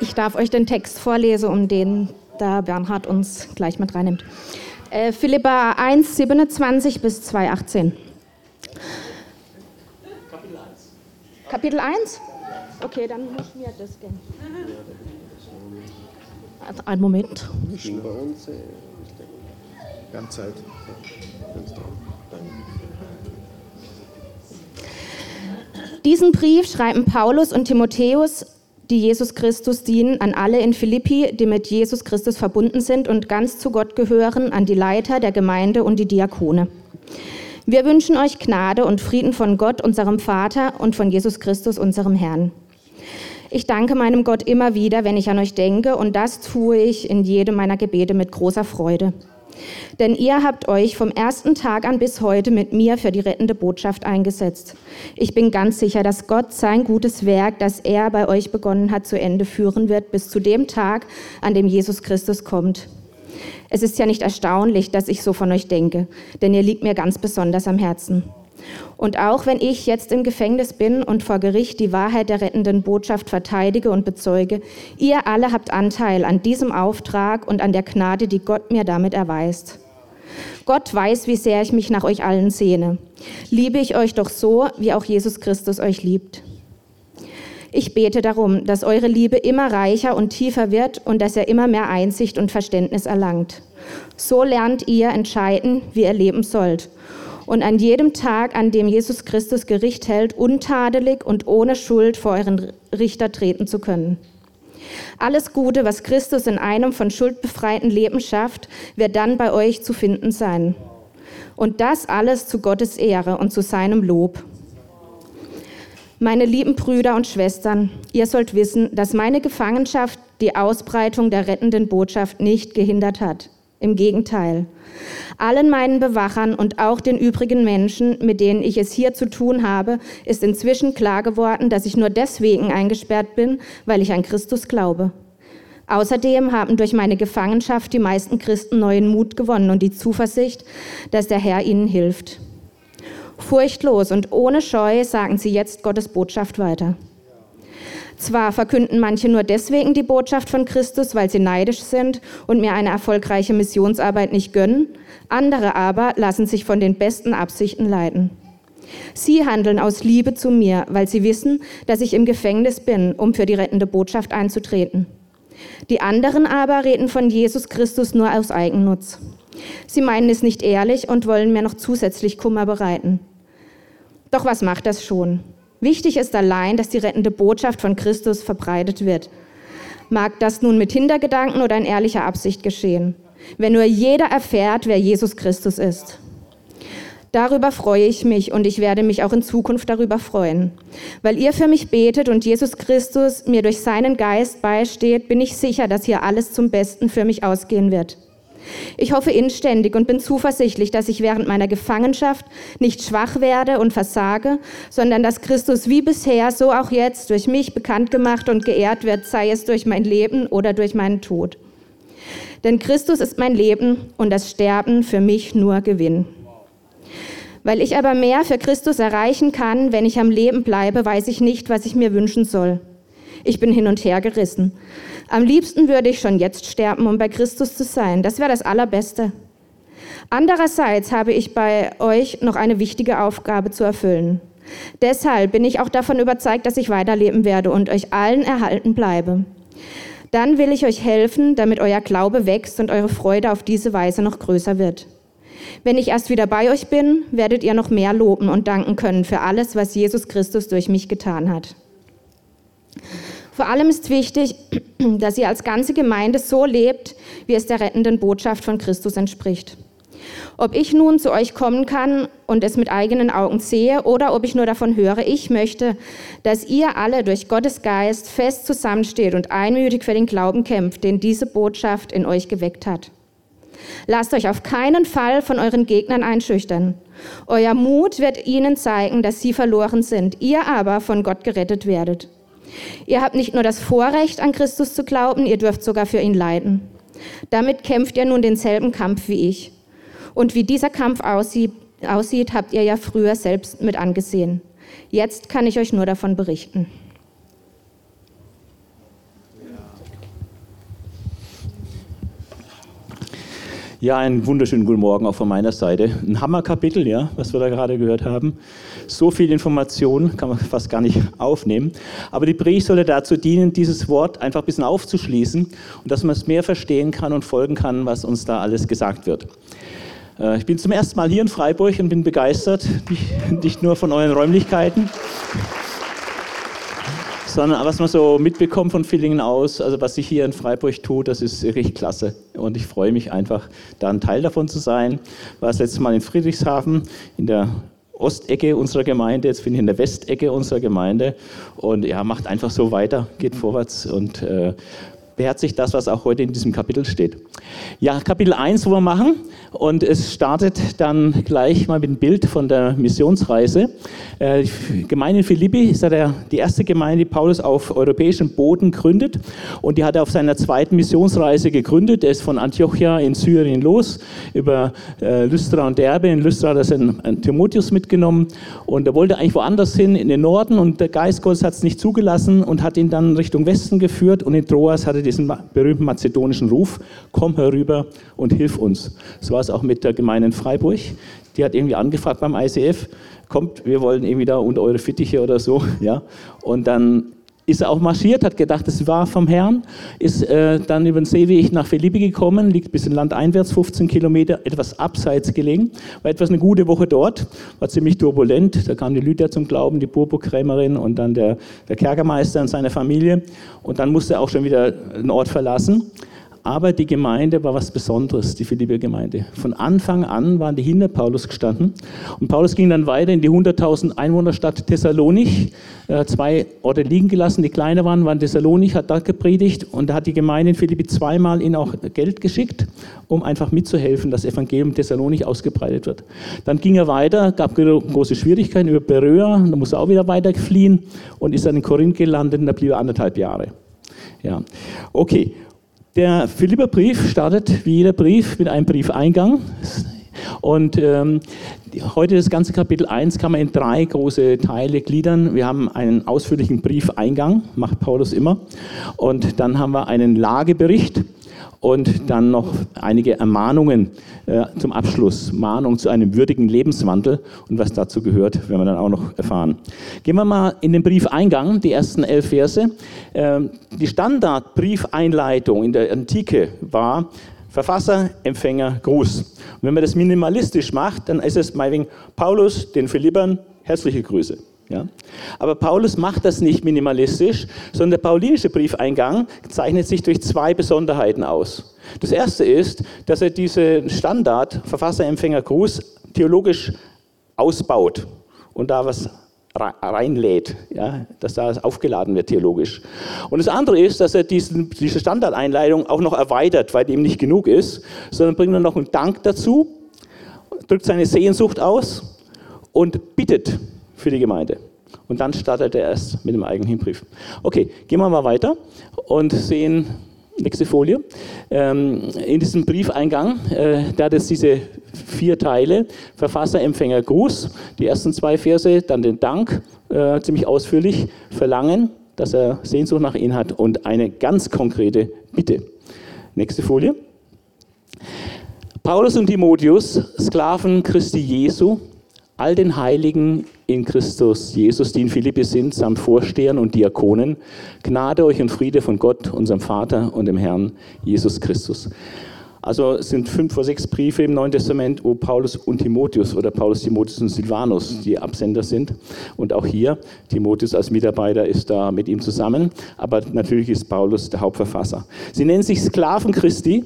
Ich darf euch den Text vorlesen, um den der Bernhard uns gleich mit reinnimmt. Äh, Philippa 1, 27 bis 2, 18. Kapitel 1. Kapitel 1? Okay, dann muss mir das gehen. Also, einen Moment. Bei uns, ganz Zeit. Diesen Brief schreiben Paulus und Timotheus, die Jesus Christus dienen, an alle in Philippi, die mit Jesus Christus verbunden sind und ganz zu Gott gehören, an die Leiter der Gemeinde und die Diakone. Wir wünschen euch Gnade und Frieden von Gott, unserem Vater und von Jesus Christus, unserem Herrn. Ich danke meinem Gott immer wieder, wenn ich an euch denke, und das tue ich in jedem meiner Gebete mit großer Freude. Denn ihr habt euch vom ersten Tag an bis heute mit mir für die rettende Botschaft eingesetzt. Ich bin ganz sicher, dass Gott sein gutes Werk, das er bei euch begonnen hat, zu Ende führen wird, bis zu dem Tag, an dem Jesus Christus kommt. Es ist ja nicht erstaunlich, dass ich so von euch denke, denn ihr liegt mir ganz besonders am Herzen. Und auch wenn ich jetzt im Gefängnis bin und vor Gericht die Wahrheit der rettenden Botschaft verteidige und bezeuge, ihr alle habt Anteil an diesem Auftrag und an der Gnade, die Gott mir damit erweist. Gott weiß, wie sehr ich mich nach euch allen sehne. Liebe ich euch doch so, wie auch Jesus Christus euch liebt. Ich bete darum, dass eure Liebe immer reicher und tiefer wird und dass ihr immer mehr Einsicht und Verständnis erlangt. So lernt ihr entscheiden, wie ihr leben sollt und an jedem Tag, an dem Jesus Christus Gericht hält, untadelig und ohne Schuld vor euren Richter treten zu können. Alles Gute, was Christus in einem von Schuld befreiten Leben schafft, wird dann bei euch zu finden sein. Und das alles zu Gottes Ehre und zu seinem Lob. Meine lieben Brüder und Schwestern, ihr sollt wissen, dass meine Gefangenschaft die Ausbreitung der rettenden Botschaft nicht gehindert hat. Im Gegenteil. Allen meinen Bewachern und auch den übrigen Menschen, mit denen ich es hier zu tun habe, ist inzwischen klar geworden, dass ich nur deswegen eingesperrt bin, weil ich an Christus glaube. Außerdem haben durch meine Gefangenschaft die meisten Christen neuen Mut gewonnen und die Zuversicht, dass der Herr ihnen hilft. Furchtlos und ohne Scheu sagen sie jetzt Gottes Botschaft weiter. Zwar verkünden manche nur deswegen die Botschaft von Christus, weil sie neidisch sind und mir eine erfolgreiche Missionsarbeit nicht gönnen, andere aber lassen sich von den besten Absichten leiten. Sie handeln aus Liebe zu mir, weil sie wissen, dass ich im Gefängnis bin, um für die rettende Botschaft einzutreten. Die anderen aber reden von Jesus Christus nur aus Eigennutz. Sie meinen es nicht ehrlich und wollen mir noch zusätzlich Kummer bereiten. Doch was macht das schon? Wichtig ist allein, dass die rettende Botschaft von Christus verbreitet wird. Mag das nun mit Hintergedanken oder in ehrlicher Absicht geschehen. Wenn nur jeder erfährt, wer Jesus Christus ist. Darüber freue ich mich und ich werde mich auch in Zukunft darüber freuen. Weil ihr für mich betet und Jesus Christus mir durch seinen Geist beisteht, bin ich sicher, dass hier alles zum Besten für mich ausgehen wird. Ich hoffe inständig und bin zuversichtlich, dass ich während meiner Gefangenschaft nicht schwach werde und versage, sondern dass Christus wie bisher, so auch jetzt durch mich bekannt gemacht und geehrt wird, sei es durch mein Leben oder durch meinen Tod. Denn Christus ist mein Leben und das Sterben für mich nur Gewinn. Weil ich aber mehr für Christus erreichen kann, wenn ich am Leben bleibe, weiß ich nicht, was ich mir wünschen soll. Ich bin hin und her gerissen. Am liebsten würde ich schon jetzt sterben, um bei Christus zu sein. Das wäre das Allerbeste. Andererseits habe ich bei euch noch eine wichtige Aufgabe zu erfüllen. Deshalb bin ich auch davon überzeugt, dass ich weiterleben werde und euch allen erhalten bleibe. Dann will ich euch helfen, damit euer Glaube wächst und eure Freude auf diese Weise noch größer wird. Wenn ich erst wieder bei euch bin, werdet ihr noch mehr loben und danken können für alles, was Jesus Christus durch mich getan hat. Vor allem ist wichtig, dass ihr als ganze Gemeinde so lebt, wie es der rettenden Botschaft von Christus entspricht. Ob ich nun zu euch kommen kann und es mit eigenen Augen sehe oder ob ich nur davon höre, ich möchte, dass ihr alle durch Gottes Geist fest zusammensteht und einmütig für den Glauben kämpft, den diese Botschaft in euch geweckt hat. Lasst euch auf keinen Fall von euren Gegnern einschüchtern. Euer Mut wird ihnen zeigen, dass sie verloren sind, ihr aber von Gott gerettet werdet. Ihr habt nicht nur das Vorrecht, an Christus zu glauben, ihr dürft sogar für ihn leiden. Damit kämpft ihr nun denselben Kampf wie ich. Und wie dieser Kampf aussieht, habt ihr ja früher selbst mit angesehen. Jetzt kann ich euch nur davon berichten. Ja, einen wunderschönen guten Morgen auch von meiner Seite. Ein Hammerkapitel, ja, was wir da gerade gehört haben. So viel Information kann man fast gar nicht aufnehmen. Aber die Predigt soll dazu dienen, dieses Wort einfach ein bisschen aufzuschließen und dass man es mehr verstehen kann und folgen kann, was uns da alles gesagt wird. Äh, ich bin zum ersten Mal hier in Freiburg und bin begeistert, nicht nur von euren Räumlichkeiten sondern was man so mitbekommt von Villingen aus, also was sich hier in Freiburg tut, das ist wirklich klasse. Und ich freue mich einfach, da ein Teil davon zu sein. War das letzte Mal in Friedrichshafen, in der Ostecke unserer Gemeinde, jetzt bin ich in der Westecke unserer Gemeinde und ja, macht einfach so weiter, geht vorwärts und äh, beherzigt das, was auch heute in diesem Kapitel steht. Ja, Kapitel 1 wollen wir machen und es startet dann gleich mal mit dem Bild von der Missionsreise. Äh, die Gemeinde in Philippi ist ja die erste Gemeinde, die Paulus auf europäischem Boden gründet und die hat er auf seiner zweiten Missionsreise gegründet. Er ist von Antiochia in Syrien los, über äh, Lystra und Derbe. In Lystra hat er seinen Timotheus mitgenommen und er wollte eigentlich woanders hin, in den Norden und der Geist Gottes hat es nicht zugelassen und hat ihn dann Richtung Westen geführt und in Troas hatte er diesen berühmten mazedonischen Ruf, komm herüber und hilf uns. So war es auch mit der Gemeinde in Freiburg. Die hat irgendwie angefragt beim ICF, kommt, wir wollen irgendwie da unter eure Fittiche oder so. Ja? Und dann ist er auch marschiert, hat gedacht, es war vom Herrn, ist äh, dann über den Seeweg nach Philippi gekommen, liegt ein bisschen landeinwärts, 15 Kilometer, etwas abseits gelegen, war etwas eine gute Woche dort, war ziemlich turbulent, da kamen die Lüter zum Glauben, die Purpurkrämerin und dann der, der Kerkermeister und seine Familie und dann musste er auch schon wieder den Ort verlassen. Aber die Gemeinde war was Besonderes, die Philipper Gemeinde. Von Anfang an waren die hinter Paulus gestanden. Und Paulus ging dann weiter in die 100.000 Einwohnerstadt Thessalonich. Er hat zwei Orte liegen gelassen, die kleiner waren, waren Thessalonich, hat dort gepredigt. Und da hat die Gemeinde in Philippi zweimal ihnen auch Geld geschickt, um einfach mitzuhelfen, dass das Evangelium Thessalonich ausgebreitet wird. Dann ging er weiter, gab große Schwierigkeiten über Beröa, da muss er auch wieder weiter fliehen und ist dann in Korinth gelandet und da blieb er anderthalb Jahre. Ja, okay. Der Philipperbrief startet wie jeder Brief mit einem Briefeingang. Und ähm, heute das ganze Kapitel 1 kann man in drei große Teile gliedern. Wir haben einen ausführlichen Briefeingang, macht Paulus immer. Und dann haben wir einen Lagebericht und dann noch einige Ermahnungen äh, zum Abschluss. Mahnung zu einem würdigen Lebenswandel und was dazu gehört, werden wir dann auch noch erfahren. Gehen wir mal in den Briefeingang, die ersten elf Verse. Ähm, die Standardbriefeinleitung in der Antike war Verfasser, Empfänger, Gruß. Und wenn man das minimalistisch macht, dann ist es meinetwegen Paulus, den Philippern, herzliche Grüße. Ja? Aber Paulus macht das nicht minimalistisch, sondern der paulinische Briefeingang zeichnet sich durch zwei Besonderheiten aus. Das erste ist, dass er diesen Standard Verfasser, Empfänger, Gruß theologisch ausbaut und da was reinlädt, ja, dass da aufgeladen wird theologisch. Und das andere ist, dass er diesen, diese Standardeinleitung auch noch erweitert, weil dem nicht genug ist, sondern bringt er noch einen Dank dazu, drückt seine Sehnsucht aus und bittet für die Gemeinde. Und dann startet er erst mit dem eigenen Brief. Okay, gehen wir mal weiter und sehen, nächste Folie, ähm, in diesem Briefeingang, äh, da hat es diese vier Teile, Verfasser, Empfänger, Gruß, die ersten zwei Verse, dann den Dank, äh, ziemlich ausführlich, Verlangen, dass er Sehnsucht nach ihnen hat und eine ganz konkrete Bitte. Nächste Folie. Paulus und Timotheus, Sklaven Christi Jesu, all den Heiligen in Christus Jesus, die in Philippi sind, samt Vorstehern und Diakonen, Gnade euch und Friede von Gott, unserem Vater und dem Herrn Jesus Christus. Also es sind fünf oder sechs Briefe im Neuen Testament, wo Paulus und Timotheus oder Paulus, Timotheus und Silvanus die Absender sind. Und auch hier, Timotheus als Mitarbeiter ist da mit ihm zusammen, aber natürlich ist Paulus der Hauptverfasser. Sie nennen sich Sklaven Christi,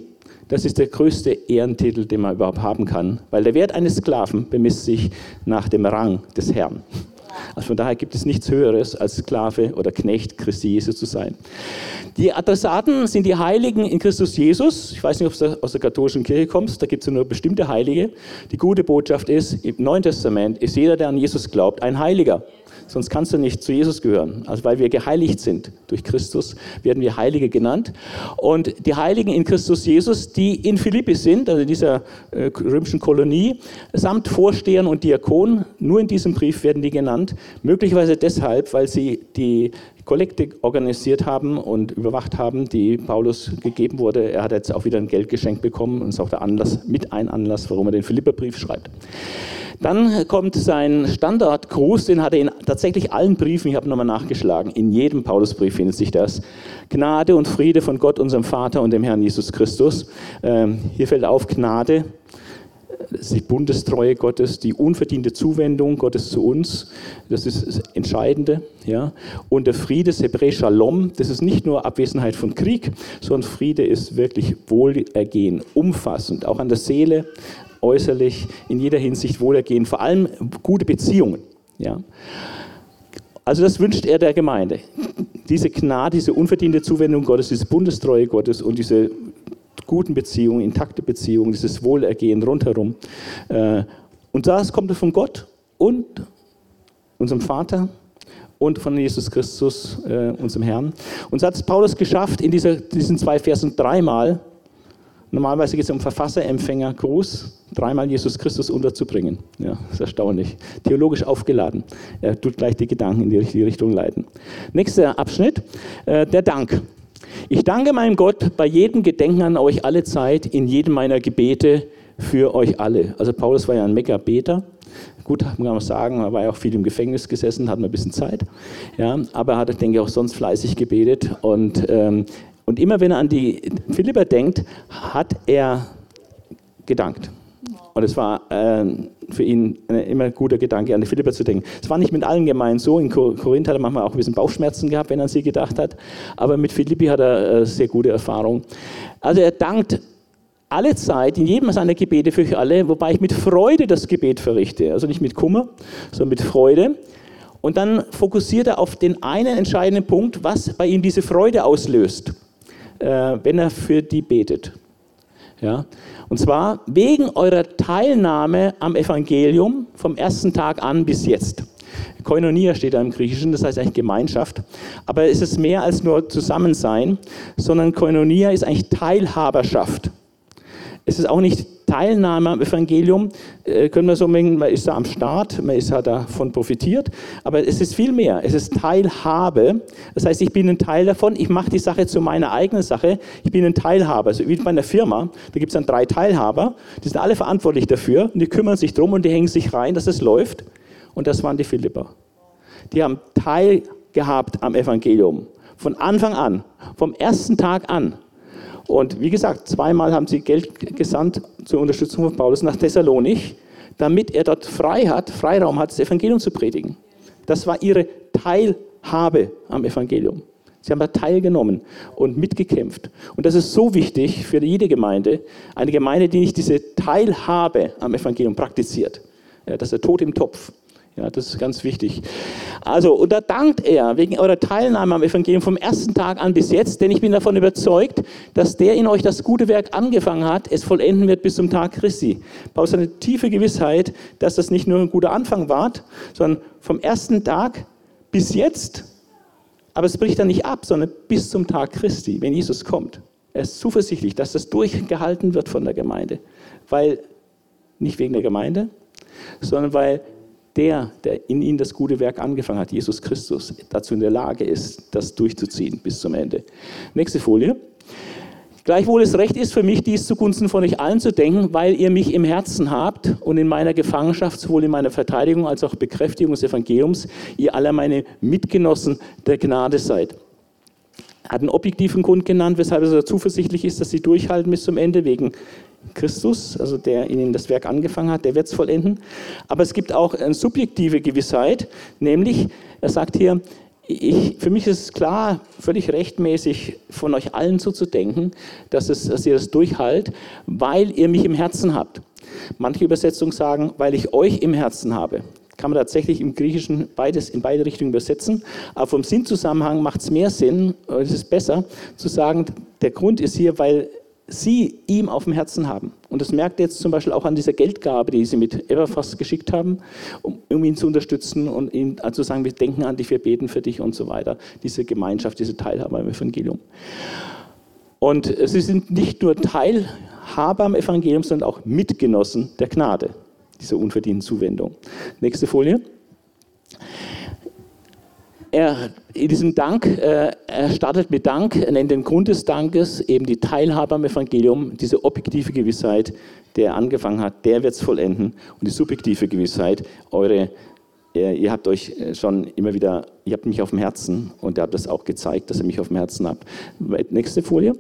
das ist der größte Ehrentitel, den man überhaupt haben kann, weil der Wert eines Sklaven bemisst sich nach dem Rang des Herrn. Also von daher gibt es nichts Höheres, als Sklave oder Knecht Christi Jesus zu sein. Die Adressaten sind die Heiligen in Christus Jesus. Ich weiß nicht, ob du aus der katholischen Kirche kommst, da gibt es nur bestimmte Heilige. Die gute Botschaft ist, im Neuen Testament ist jeder, der an Jesus glaubt, ein Heiliger. Sonst kannst du nicht zu Jesus gehören. Also weil wir geheiligt sind durch Christus, werden wir Heilige genannt. Und die Heiligen in Christus Jesus, die in Philippi sind, also in dieser äh, römischen Kolonie, samt Vorstehern und Diakonen, nur in diesem Brief werden die genannt, möglicherweise deshalb, weil sie die Kollekte organisiert haben und überwacht haben, die Paulus gegeben wurde. Er hat jetzt auch wieder ein Geldgeschenk bekommen und ist auch der Anlass, mit ein Anlass, warum er den Philipperbrief schreibt. Dann kommt sein Standardgruß, den hat er in tatsächlich allen Briefen, ich habe nochmal nachgeschlagen, in jedem Paulusbrief findet sich das. Gnade und Friede von Gott, unserem Vater und dem Herrn Jesus Christus. Ähm, hier fällt auf Gnade, die Bundestreue Gottes, die unverdiente Zuwendung Gottes zu uns, das ist das Entscheidende. Ja? Und der Friede, Hebräisch Shalom, das ist nicht nur Abwesenheit von Krieg, sondern Friede ist wirklich Wohlergehen, umfassend, auch an der Seele, äußerlich, in jeder Hinsicht Wohlergehen, vor allem gute Beziehungen. Ja? Also das wünscht er der Gemeinde. Diese Gnade, diese unverdiente Zuwendung Gottes, diese Bundestreue Gottes und diese guten Beziehungen, intakte Beziehungen, dieses Wohlergehen rundherum. Äh, und das kommt von Gott und unserem Vater und von Jesus Christus, äh, unserem Herrn. Und so hat es Paulus geschafft, in dieser, diesen zwei Versen dreimal Normalerweise geht es um Verfasser, Empfänger, Gruß, dreimal Jesus Christus unterzubringen. Ja, ist erstaunlich. Theologisch aufgeladen. Er tut gleich die Gedanken in die richtige Richtung leiten. Nächster Abschnitt, äh, der Dank. Ich danke meinem Gott bei jedem Gedenken an euch alle Zeit, in jedem meiner Gebete für euch alle. Also Paulus war ja ein Mega-Beter. Gut, kann man sagen, er war ja auch viel im Gefängnis gesessen, hat ein bisschen Zeit. Ja, aber er hat, denke ich, auch sonst fleißig gebetet. Und ähm, und immer wenn er an die Philipper denkt, hat er gedankt. Und es war äh, für ihn ein immer guter Gedanke, an die Philipper zu denken. Es war nicht mit allen Gemeinden so. In Korinth hat er manchmal auch ein bisschen Bauchschmerzen gehabt, wenn er an sie gedacht hat. Aber mit Philippi hat er äh, sehr gute Erfahrung. Also er dankt alle Zeit, in jedem seiner Gebete für euch alle, wobei ich mit Freude das Gebet verrichte. Also nicht mit Kummer, sondern mit Freude. Und dann fokussiert er auf den einen entscheidenden Punkt, was bei ihm diese Freude auslöst äh, wenn er für die betet. Ja? Und zwar wegen eurer Teilnahme am Evangelium vom ersten Tag an bis jetzt. Koinonia steht da im Griechischen, das heißt eigentlich Gemeinschaft. Aber es ist mehr als nur Zusammensein, sondern Koinonia ist eigentlich Teilhaberschaft. Es ist auch nicht Teilnahme am Evangelium, äh, können wir so mengen, man ist da am Start, man ist da davon profitiert, aber es ist viel mehr. Es ist Teilhabe. Das heißt, ich bin ein Teil davon, ich mache die Sache zu meiner eigenen Sache, ich bin ein Teilhaber. Also wie bei einer Firma, da gibt es dann drei Teilhaber, die sind alle verantwortlich dafür und die kümmern sich drum und die hängen sich rein, dass es läuft. Und das waren die Philipper. Die haben Teil gehabt am Evangelium. Von Anfang an, vom ersten Tag an. Und wie gesagt, zweimal haben sie Geld gesandt zur Unterstützung von Paulus nach Thessalonich, damit er dort frei hat, Freiraum hat, das Evangelium zu predigen. Das war ihre Teilhabe am Evangelium. Sie haben da teilgenommen und mitgekämpft. Und das ist so wichtig für jede Gemeinde, eine Gemeinde, die nicht diese Teilhabe am Evangelium praktiziert. Das ist der Tod im Topf. Ja, das ist ganz wichtig. Also, und da dankt er wegen eurer Teilnahme am Evangelium vom ersten Tag an bis jetzt, denn ich bin davon überzeugt, dass der in euch das gute Werk angefangen hat, es vollenden wird bis zum Tag Christi. Paulus hat eine tiefe Gewissheit, dass das nicht nur ein guter Anfang war, sondern vom ersten Tag bis jetzt, aber es bricht dann nicht ab, sondern bis zum Tag Christi, wenn Jesus kommt. Er ist zuversichtlich, dass das durchgehalten wird von der Gemeinde, weil nicht wegen der Gemeinde, sondern weil der, der in ihnen das gute Werk angefangen hat, Jesus Christus, dazu in der Lage ist, das durchzuziehen bis zum Ende. Nächste Folie. Gleichwohl es recht ist für mich, dies zugunsten von euch allen zu denken, weil ihr mich im Herzen habt und in meiner Gefangenschaft, sowohl in meiner Verteidigung als auch Bekräftigung des Evangeliums, ihr alle meine Mitgenossen der Gnade seid. Er hat einen objektiven Grund genannt, weshalb er so zuversichtlich ist, dass sie durchhalten bis zum Ende, wegen Christus, also der in ihnen das Werk angefangen hat, der wird es vollenden. Aber es gibt auch eine subjektive Gewissheit, nämlich, er sagt hier, ich, für mich ist es klar, völlig rechtmäßig von euch allen so zu denken, dass, es, dass ihr das durchhalt, weil ihr mich im Herzen habt. Manche Übersetzungen sagen, weil ich euch im Herzen habe. Kann man tatsächlich im Griechischen beides in beide Richtungen übersetzen. Aber vom Sinnzusammenhang macht es mehr Sinn, es ist besser zu sagen, der Grund ist hier, weil sie ihm auf dem Herzen haben. Und das merkt ihr jetzt zum Beispiel auch an dieser Geldgabe, die sie mit Everfast geschickt haben, um, um ihn zu unterstützen und ihm zu also sagen, wir denken an dich, wir beten für dich und so weiter. Diese Gemeinschaft, diese Teilhabe am Evangelium. Und sie sind nicht nur Teilhaber am Evangelium, sondern auch Mitgenossen der Gnade, dieser unverdienten Zuwendung. Nächste Folie er in diesem Dank, äh, er startet mit Dank, er nennt den Grund des Dankes eben die Teilhabe am Evangelium, diese objektive Gewissheit, der er angefangen hat, der wird es vollenden und die subjektive Gewissheit, eure, ihr, ihr, habt euch äh, schon immer wieder, ihr habt mich auf dem Herzen und ihr habt das auch gezeigt, dass ihr mich auf dem Herzen habt. Nächste Folie.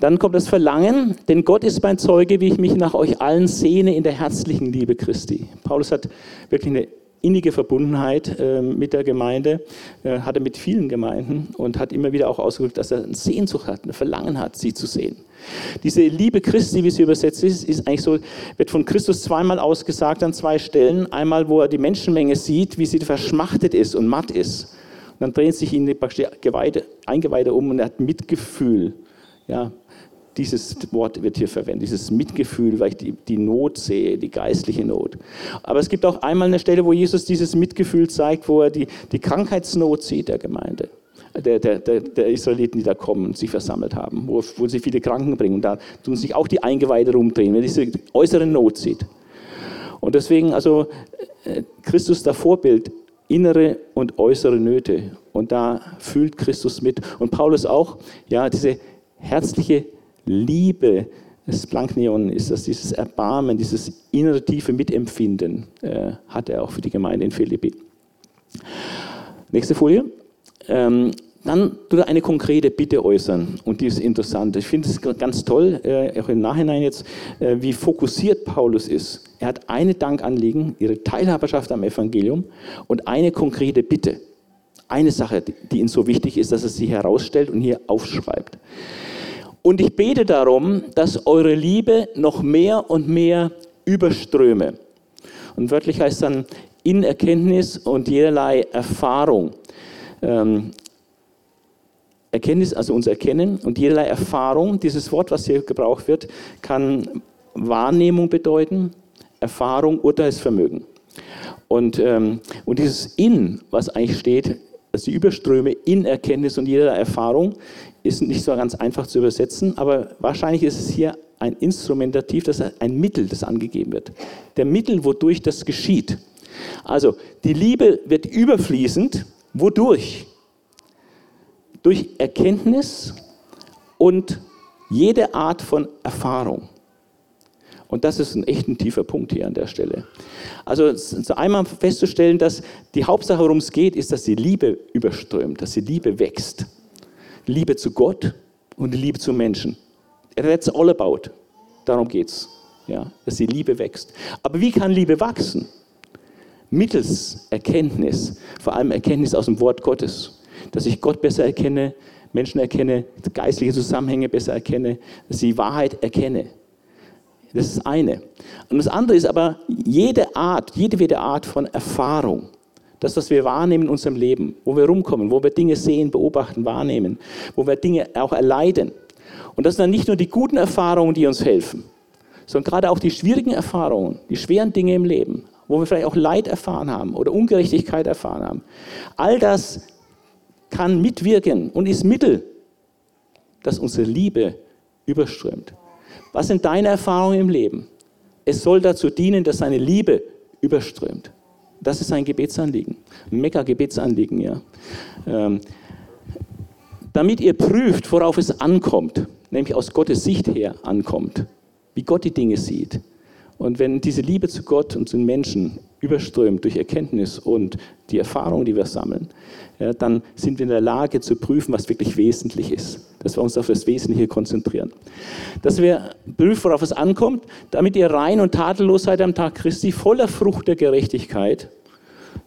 Dann kommt das Verlangen, denn Gott ist mein Zeuge, wie ich mich nach euch allen sehne in der herzlichen Liebe Christi. Paulus hat wirklich eine innige Verbundenheit äh, mit der Gemeinde, äh, hat er mit vielen Gemeinden und hat immer wieder auch ausgedrückt, dass er eine Sehnsucht hat, ein Verlangen hat, sie zu sehen. Diese Liebe Christi, wie sie übersetzt ist, ist eigentlich so, wird von Christus zweimal ausgesagt an zwei Stellen. Einmal, wo er die Menschenmenge sieht, wie sie verschmachtet ist und matt ist. Und dann drehen sich ihn die Eingeweide um und er hat Mitgefühl. Ja, dieses Wort wird hier verwendet, dieses Mitgefühl, weil ich die, die, Not sehe, die geistliche Not. Aber es gibt auch einmal eine Stelle, wo Jesus dieses Mitgefühl zeigt, wo er die, die Krankheitsnot sieht der Gemeinde, der, der, der, der Israeliten, die da kommen und sich versammelt haben, wo, wo sie viele Kranken bringen. Und da tun sich auch die Eingeweide rumdrehen, wenn er diese äußere Not sieht. Und deswegen, also äh, Christus das Vorbild, innere und äußere Nöte. Und da fühlt Christus mit. Und Paulus auch, ja, diese herzliche Liebe, das Plankneon ist das, dieses Erbarmen, dieses innere tiefe Mitempfinden äh, hat er auch für die Gemeinde in Philippi. Nächste Folie. Ähm, dann tut er eine konkrete Bitte äußern und die ist interessant. Ich finde es ganz toll, äh, auch im Nachhinein jetzt, äh, wie fokussiert Paulus ist. Er hat eine Dankanliegen, ihre Teilhaberschaft am Evangelium und eine konkrete Bitte. Eine Sache, die ihm so wichtig ist, dass er sie herausstellt und hier aufschreibt. Und ich bete darum, dass eure Liebe noch mehr und mehr überströme. Und wörtlich heißt dann in Erkenntnis und jederlei Erfahrung. Ähm, Erkenntnis, also unser Erkennen und jederlei Erfahrung, dieses Wort, was hier gebraucht wird, kann Wahrnehmung bedeuten, Erfahrung, Urteilsvermögen. Und, ähm, und dieses In, was eigentlich steht, dass die Überströme in Erkenntnis und jeder Erfahrung ist nicht so ganz einfach zu übersetzen, aber wahrscheinlich ist es hier ein Instrumentativ, das ein Mittel, das angegeben wird. Der Mittel, wodurch das geschieht. Also die Liebe wird überfließend. Wodurch? Durch Erkenntnis und jede Art von Erfahrung. Und das ist ein echt ein tiefer Punkt hier an der Stelle. Also einmal festzustellen, dass die Hauptsache, worum es geht, ist, dass die Liebe überströmt, dass die Liebe wächst. Liebe zu Gott und die Liebe zu Menschen. That's all about. Darum geht's. Ja, dass die Liebe wächst. Aber wie kann Liebe wachsen? Mittels Erkenntnis, vor allem Erkenntnis aus dem Wort Gottes. Dass ich Gott besser erkenne, Menschen erkenne, geistliche Zusammenhänge besser erkenne, dass ich Wahrheit erkenne. Das ist eine. Und das andere ist aber jede Art, jede Art von Erfahrung. Das, was wir wahrnehmen in unserem Leben, wo wir rumkommen, wo wir Dinge sehen, beobachten, wahrnehmen, wo wir Dinge auch erleiden. Und das sind dann nicht nur die guten Erfahrungen, die uns helfen, sondern gerade auch die schwierigen Erfahrungen, die schweren Dinge im Leben, wo wir vielleicht auch Leid erfahren haben oder Ungerechtigkeit erfahren haben. All das kann mitwirken und ist Mittel, dass unsere Liebe überströmt. Was sind deine Erfahrungen im Leben? Es soll dazu dienen, dass seine Liebe überströmt. Das ist ein Gebetsanliegen, ein Mega-Gebetsanliegen, ja. Ähm, damit ihr prüft, worauf es ankommt, nämlich aus Gottes Sicht her ankommt, wie Gott die Dinge sieht. Und wenn diese Liebe zu Gott und zu den Menschen überströmt durch Erkenntnis und die Erfahrung, die wir sammeln, ja, dann sind wir in der Lage zu prüfen, was wirklich wesentlich ist. Dass wir uns auf das Wesentliche konzentrieren. Dass wir prüfen, worauf es ankommt, damit ihr rein und tadellos seid am Tag Christi, voller Frucht der Gerechtigkeit.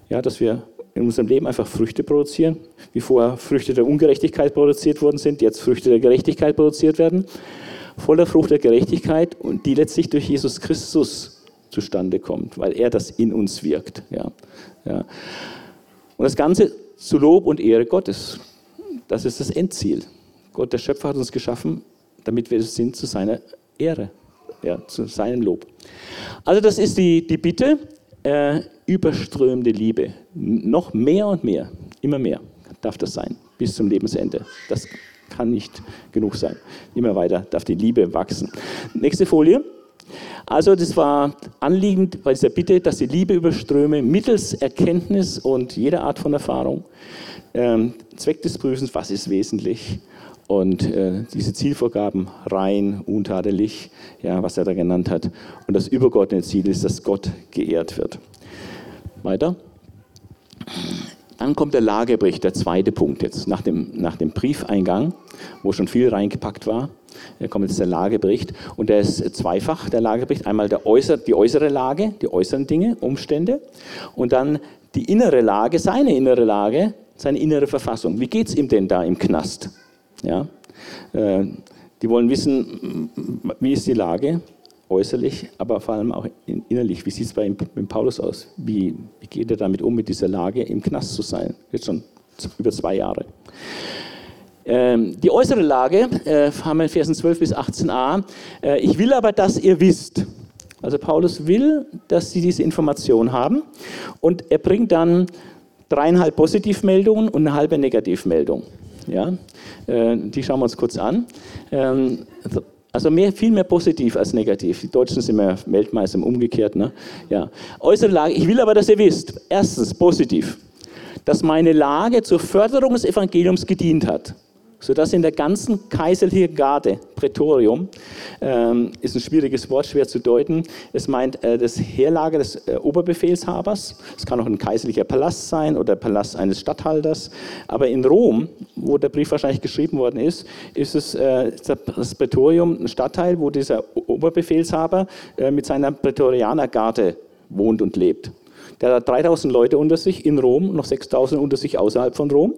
Ja, dass wir in unserem Leben einfach Früchte produzieren, wie vorher Früchte der Ungerechtigkeit produziert worden sind, jetzt Früchte der Gerechtigkeit produziert werden. Voller Frucht der Gerechtigkeit und die letztlich durch Jesus Christus zustande kommt, weil er das in uns wirkt. Ja, ja. Und das Ganze zu Lob und Ehre Gottes. Das ist das Endziel. Gott, der Schöpfer, hat uns geschaffen damit wir es sind zu seiner Ehre, ja, zu seinem Lob. Also das ist die, die Bitte, äh, überströmende Liebe. Noch mehr und mehr, immer mehr darf das sein, bis zum Lebensende. Das kann nicht genug sein. Immer weiter darf die Liebe wachsen. Nächste Folie. Also das war anliegend bei dieser Bitte, dass die Liebe überströme mittels Erkenntnis und jeder Art von Erfahrung. Ähm, Zweck des Prüfens, was ist wesentlich? Und äh, diese Zielvorgaben rein, untadelig, ja, was er da genannt hat. Und das übergeordnete Ziel ist, dass Gott geehrt wird. Weiter. Dann kommt der Lagebericht, der zweite Punkt jetzt, nach dem, nach dem Briefeingang, wo schon viel reingepackt war. Kommt jetzt der Lagebericht und der ist zweifach, der Lagebericht. Einmal der äußer, die äußere Lage, die äußeren Dinge, Umstände und dann die innere Lage, seine innere Lage, seine innere Verfassung. Wie geht es ihm denn da im Knast? Ja? Äh, die wollen wissen, wie ist die Lage äußerlich, aber vor allem auch innerlich. Wie sieht es bei mit Paulus aus? Wie, wie geht er damit um, mit dieser Lage im Knast zu sein? Jetzt schon über zwei Jahre. Ähm, die äußere Lage äh, haben wir in Versen 12 bis 18a. Äh, ich will aber, dass ihr wisst. Also Paulus will, dass sie diese Information haben und er bringt dann dreieinhalb Positivmeldungen und eine halbe Negativmeldung. Ja? Äh, die schauen wir uns kurz an. Ähm, also mehr, viel mehr positiv als negativ. Die Deutschen sind mehr Weltmeister im Umgekehrt. Ne? Ja. Äußere Lage. Ich will aber, dass ihr wisst. Erstens positiv, dass meine Lage zur Förderung des Evangeliums gedient hat sodass in der ganzen kaiserlichen Garde, Prätorium, ähm, ist ein schwieriges Wort, schwer zu deuten. Es meint äh, das Heerlager des äh, Oberbefehlshabers. Es kann auch ein kaiserlicher Palast sein oder der Palast eines Statthalters. Aber in Rom, wo der Brief wahrscheinlich geschrieben worden ist, ist es äh, das Prätorium ein Stadtteil, wo dieser Oberbefehlshaber äh, mit seiner Prätorianergarde wohnt und lebt. Der hat 3000 Leute unter sich in Rom, noch 6000 unter sich außerhalb von Rom.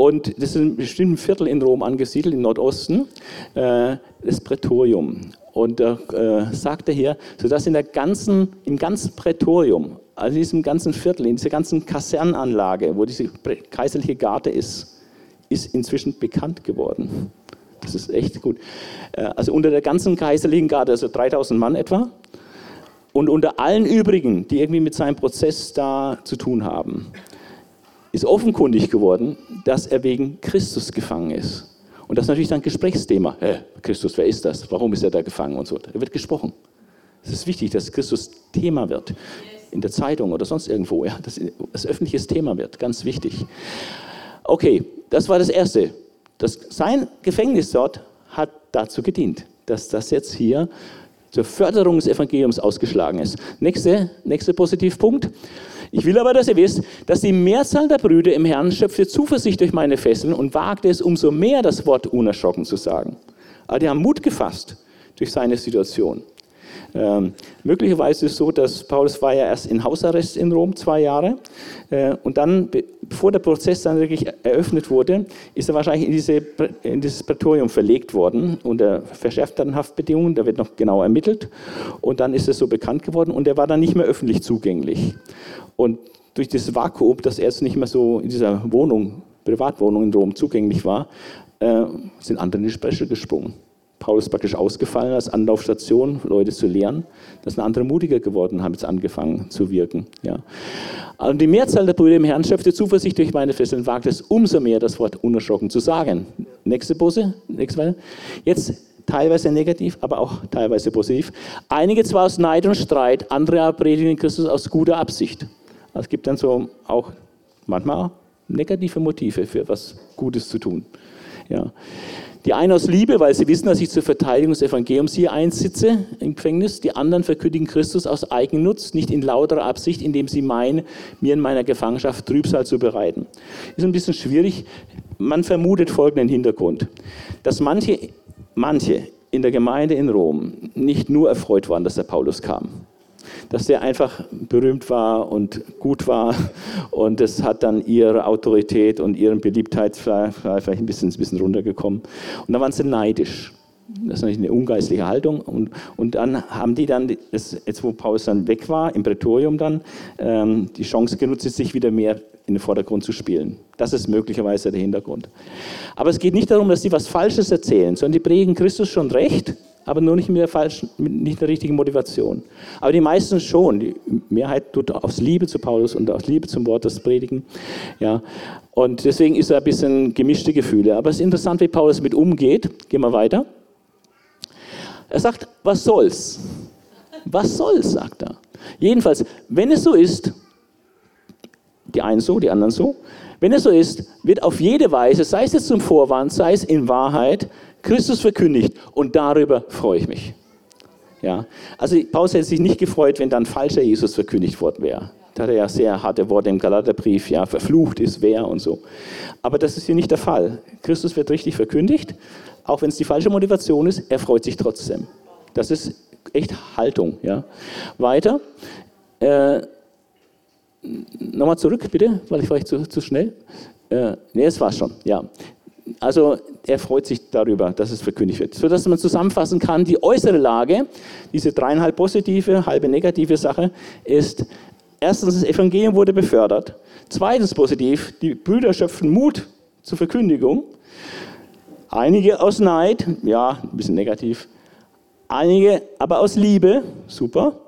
Und das ist in einem Viertel in Rom angesiedelt, im Nordosten, äh, das Prätorium. Und da äh, sagt er hier, sodass in der ganzen, im ganzen Prätorium, also in diesem ganzen Viertel, in dieser ganzen Kasernanlage, wo diese kaiserliche Garde ist, ist inzwischen bekannt geworden. Das ist echt gut. Äh, also unter der ganzen kaiserlichen Garde, also 3000 Mann etwa, und unter allen übrigen, die irgendwie mit seinem Prozess da zu tun haben ist offenkundig geworden, dass er wegen Christus gefangen ist. Und das ist natürlich dann Gesprächsthema. Hä, Christus, wer ist das? Warum ist er da gefangen und so? Da wird gesprochen. Es ist wichtig, dass Christus Thema wird. In der Zeitung oder sonst irgendwo. Ja, dass es öffentliches Thema wird. Ganz wichtig. Okay, das war das Erste. Das, sein Gefängnis dort hat dazu gedient, dass das jetzt hier zur Förderung des Evangeliums ausgeschlagen ist. Nächste, nächster Positivpunkt. Ich will aber, dass ihr wisst, dass die Mehrzahl der Brüder im Herrn schöpfte Zuversicht durch meine Fesseln und wagte es umso mehr, das Wort unerschrocken zu sagen. Aber die haben Mut gefasst durch seine Situation. Ähm, möglicherweise ist es so, dass Paulus war ja erst in Hausarrest in Rom zwei Jahre äh, und dann, bevor der Prozess dann wirklich eröffnet wurde, ist er wahrscheinlich in, diese, in dieses Prätorium verlegt worden unter verschärfteren Haftbedingungen. Da wird noch genau ermittelt und dann ist es so bekannt geworden und er war dann nicht mehr öffentlich zugänglich. Und durch das Vakuum, dass er jetzt nicht mehr so in dieser Wohnung, Privatwohnung in Rom zugänglich war, äh, sind andere in die Bresche gesprungen. Paulus ist praktisch ausgefallen als Anlaufstation, Leute zu lehren. Da sind andere mutiger geworden, haben jetzt angefangen zu wirken. Ja. Und die Mehrzahl der Brüder im Herrn schöpfte Zuversicht durch meine Fesseln, wagte es umso mehr, das Wort unerschrocken zu sagen. Nächste Pose, nächste Weile. Jetzt teilweise negativ, aber auch teilweise positiv. Einige zwar aus Neid und Streit, andere aber predigen Christus aus guter Absicht. Es gibt dann so auch manchmal negative Motive für was Gutes zu tun. Ja. Die einen aus Liebe, weil sie wissen, dass ich zur Verteidigung des Evangeliums hier einsitze im Gefängnis. Die anderen verkündigen Christus aus Eigennutz, nicht in lauterer Absicht, indem sie meinen, mir in meiner Gefangenschaft Trübsal zu bereiten. Ist ein bisschen schwierig. Man vermutet folgenden Hintergrund, dass manche, manche in der Gemeinde in Rom nicht nur erfreut waren, dass der Paulus kam dass der einfach berühmt war und gut war und das hat dann ihre Autorität und ihre Beliebtheit vielleicht ein bisschen, ein bisschen runtergekommen. Und da waren sie neidisch. Das ist natürlich eine ungeistliche Haltung. Und, und dann haben die dann, jetzt wo Paulus dann weg war, im Prätorium dann, ähm, die Chance genutzt, sich wieder mehr in den Vordergrund zu spielen. Das ist möglicherweise der Hintergrund. Aber es geht nicht darum, dass sie was Falsches erzählen, sondern die prägen Christus schon recht, aber nur nicht mit der, falschen, nicht der richtigen Motivation. Aber die meisten schon. Die Mehrheit tut aus Liebe zu Paulus und aus Liebe zum Wort das predigen. Ja. Und deswegen ist da ein bisschen gemischte Gefühle. Aber es ist interessant, wie Paulus mit umgeht. Gehen wir weiter. Er sagt, was soll's? Was soll's, sagt er. Jedenfalls, wenn es so ist, die einen so, die anderen so, wenn es so ist, wird auf jede Weise, sei es jetzt zum Vorwand, sei es in Wahrheit, Christus verkündigt und darüber freue ich mich. Ja, also Paulus hätte sich nicht gefreut, wenn dann falscher Jesus verkündigt worden wäre. Da hat er ja sehr harte Worte im Galaterbrief, ja, verflucht ist wer und so. Aber das ist hier nicht der Fall. Christus wird richtig verkündigt, auch wenn es die falsche Motivation ist, er freut sich trotzdem. Das ist echt Haltung. Ja. Weiter. Äh, Nochmal zurück, bitte, weil ich vielleicht zu, zu schnell. Äh, nee, es war schon, ja. Also er freut sich darüber, dass es verkündigt wird. Sodass man zusammenfassen kann, die äußere Lage, diese dreieinhalb positive, halbe negative Sache, ist, erstens, das Evangelium wurde befördert. Zweitens positiv, die Brüder schöpfen Mut zur Verkündigung. Einige aus Neid, ja, ein bisschen negativ. Einige aber aus Liebe, super.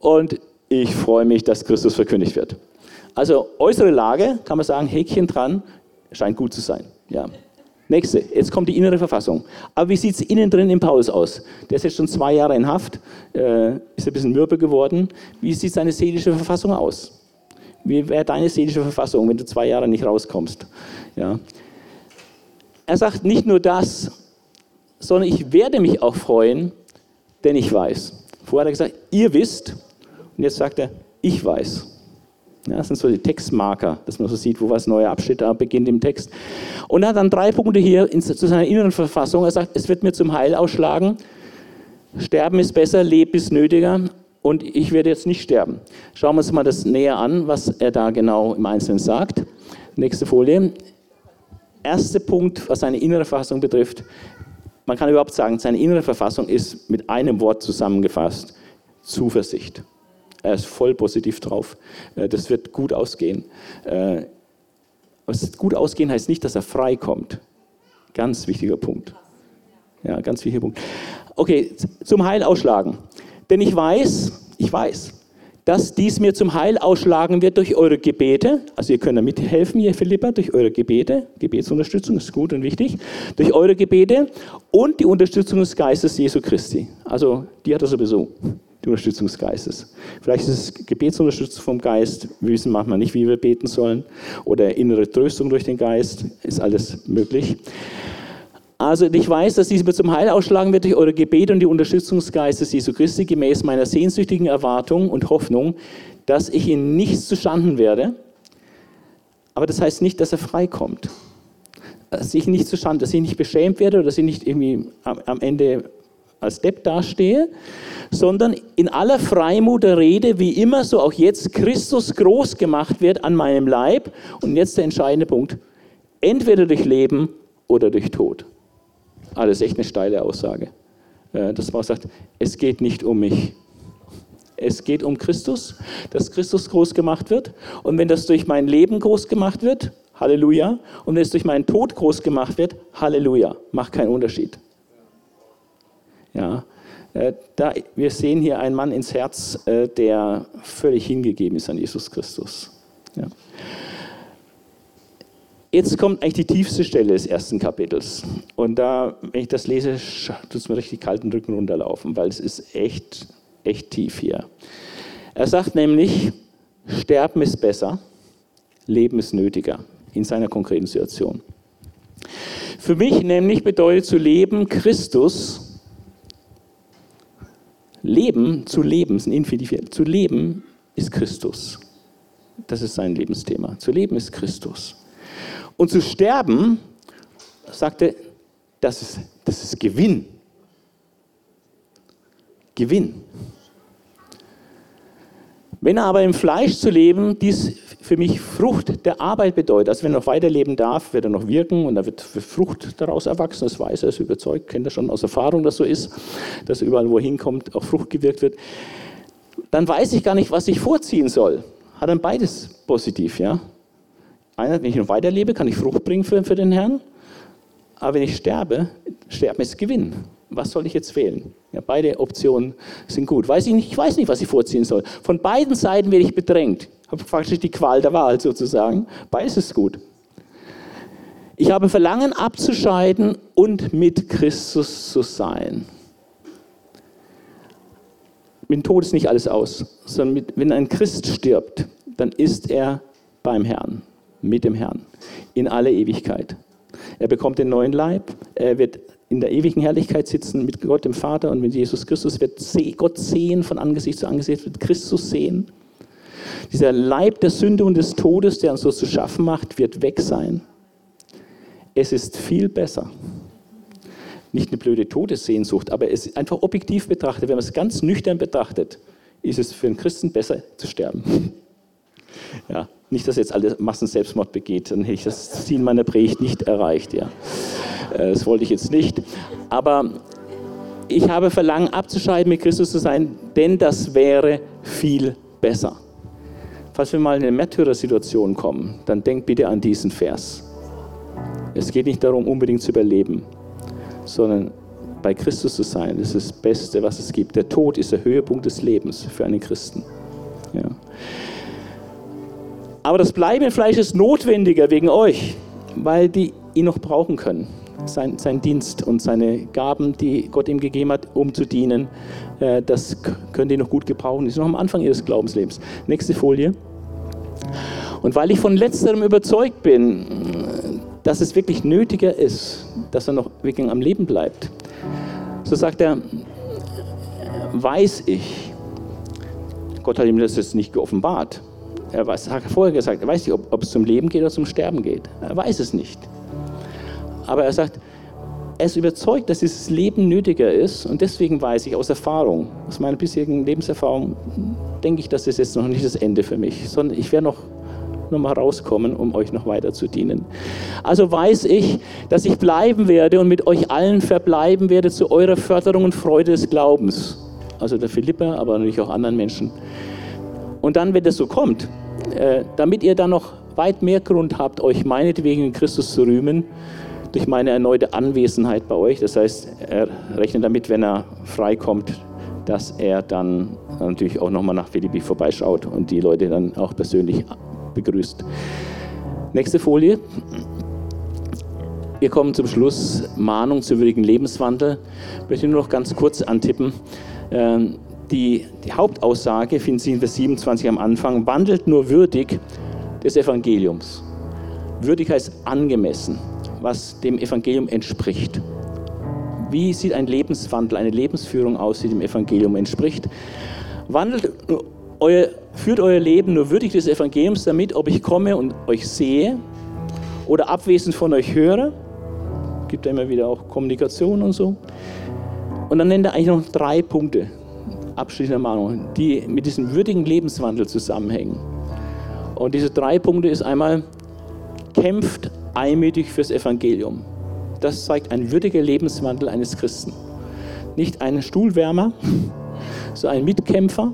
Und ich freue mich, dass Christus verkündigt wird. Also äußere Lage, kann man sagen, Häkchen dran, scheint gut zu sein. Ja. Nächste, jetzt kommt die innere Verfassung. Aber wie sieht es innen drin im Paulus aus? Der ist jetzt schon zwei Jahre in Haft, äh, ist ein bisschen mürbe geworden. Wie sieht seine seelische Verfassung aus? Wie wäre deine seelische Verfassung, wenn du zwei Jahre nicht rauskommst? Ja. Er sagt nicht nur das, sondern ich werde mich auch freuen, denn ich weiß. Vorher hat er gesagt, ihr wisst, und jetzt sagt er, ich weiß. Ja, das sind so die Textmarker, dass man so sieht, wo was neuer Abschnitt beginnt im Text. Und er hat dann drei Punkte hier zu seiner inneren Verfassung. Er sagt, es wird mir zum Heil ausschlagen. Sterben ist besser, Leben ist nötiger und ich werde jetzt nicht sterben. Schauen wir uns mal das näher an, was er da genau im Einzelnen sagt. Nächste Folie. Erster Punkt, was seine innere Verfassung betrifft. Man kann überhaupt sagen, seine innere Verfassung ist mit einem Wort zusammengefasst. Zuversicht. Er ist voll positiv drauf. Äh, das wird gut ausgehen. Äh, gut ausgehen heißt nicht, dass er frei kommt. Ganz wichtiger Punkt. Ja, ganz wichtiger Punkt. Okay, zum Heil ausschlagen. Denn ich weiß, ich weiß, dass dies mir zum Heil ausschlagen wird durch eure Gebete. Also ihr könnt da mithelfen, ihr Philippa, durch eure Gebete. Gebetsunterstützung ist gut und wichtig. Durch eure Gebete und die Unterstützung des Geistes Jesu Christi. Also die hat er sowieso die Unterstützung des Geistes. Vielleicht ist es Gebetsunterstützung vom Geist, wir wissen manchmal nicht, wie wir beten sollen, oder innere Tröstung durch den Geist, ist alles möglich. Also ich weiß, dass dies mir zum Heil ausschlagen wird durch eure Gebete und die Unterstützung des Geistes Jesu Christi, gemäß meiner sehnsüchtigen Erwartung und Hoffnung, dass ich ihn nichts zustanden werde. Aber das heißt nicht, dass er freikommt. Dass ich nicht zustande, dass ich nicht beschämt werde oder dass ich nicht irgendwie am Ende als Depp dastehe, sondern in aller Freimut der Rede, wie immer, so auch jetzt, Christus groß gemacht wird an meinem Leib. Und jetzt der entscheidende Punkt, entweder durch Leben oder durch Tod. Ah, das ist echt eine steile Aussage. Äh, dass man sagt, es geht nicht um mich. Es geht um Christus, dass Christus groß gemacht wird. Und wenn das durch mein Leben groß gemacht wird, Halleluja. Und wenn es durch meinen Tod groß gemacht wird, Halleluja. Macht keinen Unterschied. Ja, äh, da, wir sehen hier einen Mann ins Herz, äh, der völlig hingegeben ist an Jesus Christus. Ja. Jetzt kommt eigentlich die tiefste Stelle des ersten Kapitels. Und da, wenn ich das lese, tut es mir richtig kalten Rücken runterlaufen, weil es ist echt, echt tief hier. Er sagt nämlich, Sterben ist besser, Leben ist nötiger in seiner konkreten Situation. Für mich nämlich bedeutet zu leben Christus Leben, zu leben, ist ein Infinitiv. Zu leben ist Christus. Das ist sein Lebensthema. Zu leben ist Christus. Und zu sterben, sagte, das ist, das ist Gewinn. Gewinn. Wenn aber im Fleisch zu leben, dies für mich Frucht der Arbeit bedeutet, also wenn er noch weiterleben darf, wird er noch wirken und da wird Frucht daraus erwachsen, das weiß er, ist überzeugt, kennt er schon aus Erfahrung, dass so ist, dass überall, wo er hinkommt, auch Frucht gewirkt wird, dann weiß ich gar nicht, was ich vorziehen soll. Hat dann beides positiv, ja. Einer, wenn ich noch weiterlebe, kann ich Frucht bringen für, für den Herrn, aber wenn ich sterbe, sterben ist Gewinn was soll ich jetzt wählen? Ja, beide Optionen sind gut. Weiß ich, nicht, ich weiß nicht, was ich vorziehen soll. Von beiden Seiten werde ich bedrängt. Ich habe faktisch die Qual der Wahl sozusagen. Beides ist gut. Ich habe Verlangen abzuscheiden und mit Christus zu sein. Mit dem Tod ist nicht alles aus, sondern mit, wenn ein Christ stirbt, dann ist er beim Herrn, mit dem Herrn, in alle Ewigkeit. Er bekommt den neuen Leib, er wird in der ewigen Herrlichkeit sitzen mit Gott dem Vater und mit Jesus Christus, wird Gott sehen von Angesicht zu Angesicht, wird Christus sehen. Dieser Leib der Sünde und des Todes, der uns so zu schaffen macht, wird weg sein. Es ist viel besser. Nicht eine blöde Todessehnsucht, aber es ist einfach objektiv betrachtet, wenn man es ganz nüchtern betrachtet, ist es für einen Christen besser zu sterben. Ja, nicht, dass jetzt alle Massen Selbstmord begeht, dann hätte ich das Ziel meiner Predigt nicht erreicht. Ja. Äh, das wollte ich jetzt nicht. Aber ich habe Verlangen abzuscheiden, mit Christus zu sein, denn das wäre viel besser. Falls wir mal in eine Märtyrer-Situation kommen, dann denkt bitte an diesen Vers. Es geht nicht darum, unbedingt zu überleben, sondern bei Christus zu sein. Das ist das Beste, was es gibt. Der Tod ist der Höhepunkt des Lebens für einen Christen. Ja. Aber das Bleiben im Fleisch ist notwendiger wegen euch, weil die ihn noch brauchen können sein, sein Dienst und seine Gaben, die Gott ihm gegeben hat, um zu dienen, äh, das können die noch gut gebrauchen. Die sind noch am Anfang ihres Glaubenslebens. Nächste Folie. Und weil ich von letzterem überzeugt bin, dass es wirklich nötiger ist, dass er noch wirklich am Leben bleibt, so sagt er, weiß ich, Gott hat ihm das jetzt nicht geoffenbart. Er weiß, hat vorher gesagt, er weiß nicht, ob, ob es zum Leben geht oder zum Sterben geht. Er weiß es nicht. Aber er sagt, er ist überzeugt, dass dieses Leben nötiger ist und deswegen weiß ich aus Erfahrung, aus meiner bisherigen Lebenserfahrung, denke ich, dass das jetzt noch nicht das Ende für mich, sondern ich werde noch mal rauskommen, um euch noch weiter zu dienen. Also weiß ich, dass ich bleiben werde und mit euch allen verbleiben werde zu eurer Förderung und Freude des Glaubens. Also der Philippa, aber natürlich auch anderen Menschen. Und dann, wenn das so kommt, äh, damit ihr dann noch weit mehr Grund habt, euch meinetwegen in Christus zu rühmen, durch meine erneute Anwesenheit bei euch. Das heißt, er rechnet damit, wenn er freikommt, dass er dann natürlich auch nochmal nach Philippi vorbeischaut und die Leute dann auch persönlich begrüßt. Nächste Folie. Wir kommen zum Schluss. Mahnung zu würdigen Lebenswandel. Ich möchte nur noch ganz kurz antippen. Die, die Hauptaussage finden Sie in Vers 27 am Anfang. Wandelt nur würdig des Evangeliums. Würdig heißt angemessen was dem Evangelium entspricht. Wie sieht ein Lebenswandel, eine Lebensführung aus, die dem Evangelium entspricht? Wandelt euer, führt euer Leben nur würdig des Evangeliums damit, ob ich komme und euch sehe oder abwesend von euch höre. Gibt ja immer wieder auch Kommunikation und so. Und dann nennt er eigentlich noch drei Punkte, abschließender Mahnung, die mit diesem würdigen Lebenswandel zusammenhängen. Und diese drei Punkte ist einmal, kämpft einmütig fürs Evangelium. Das zeigt ein würdiger Lebenswandel eines Christen. Nicht ein Stuhlwärmer, sondern ein Mitkämpfer,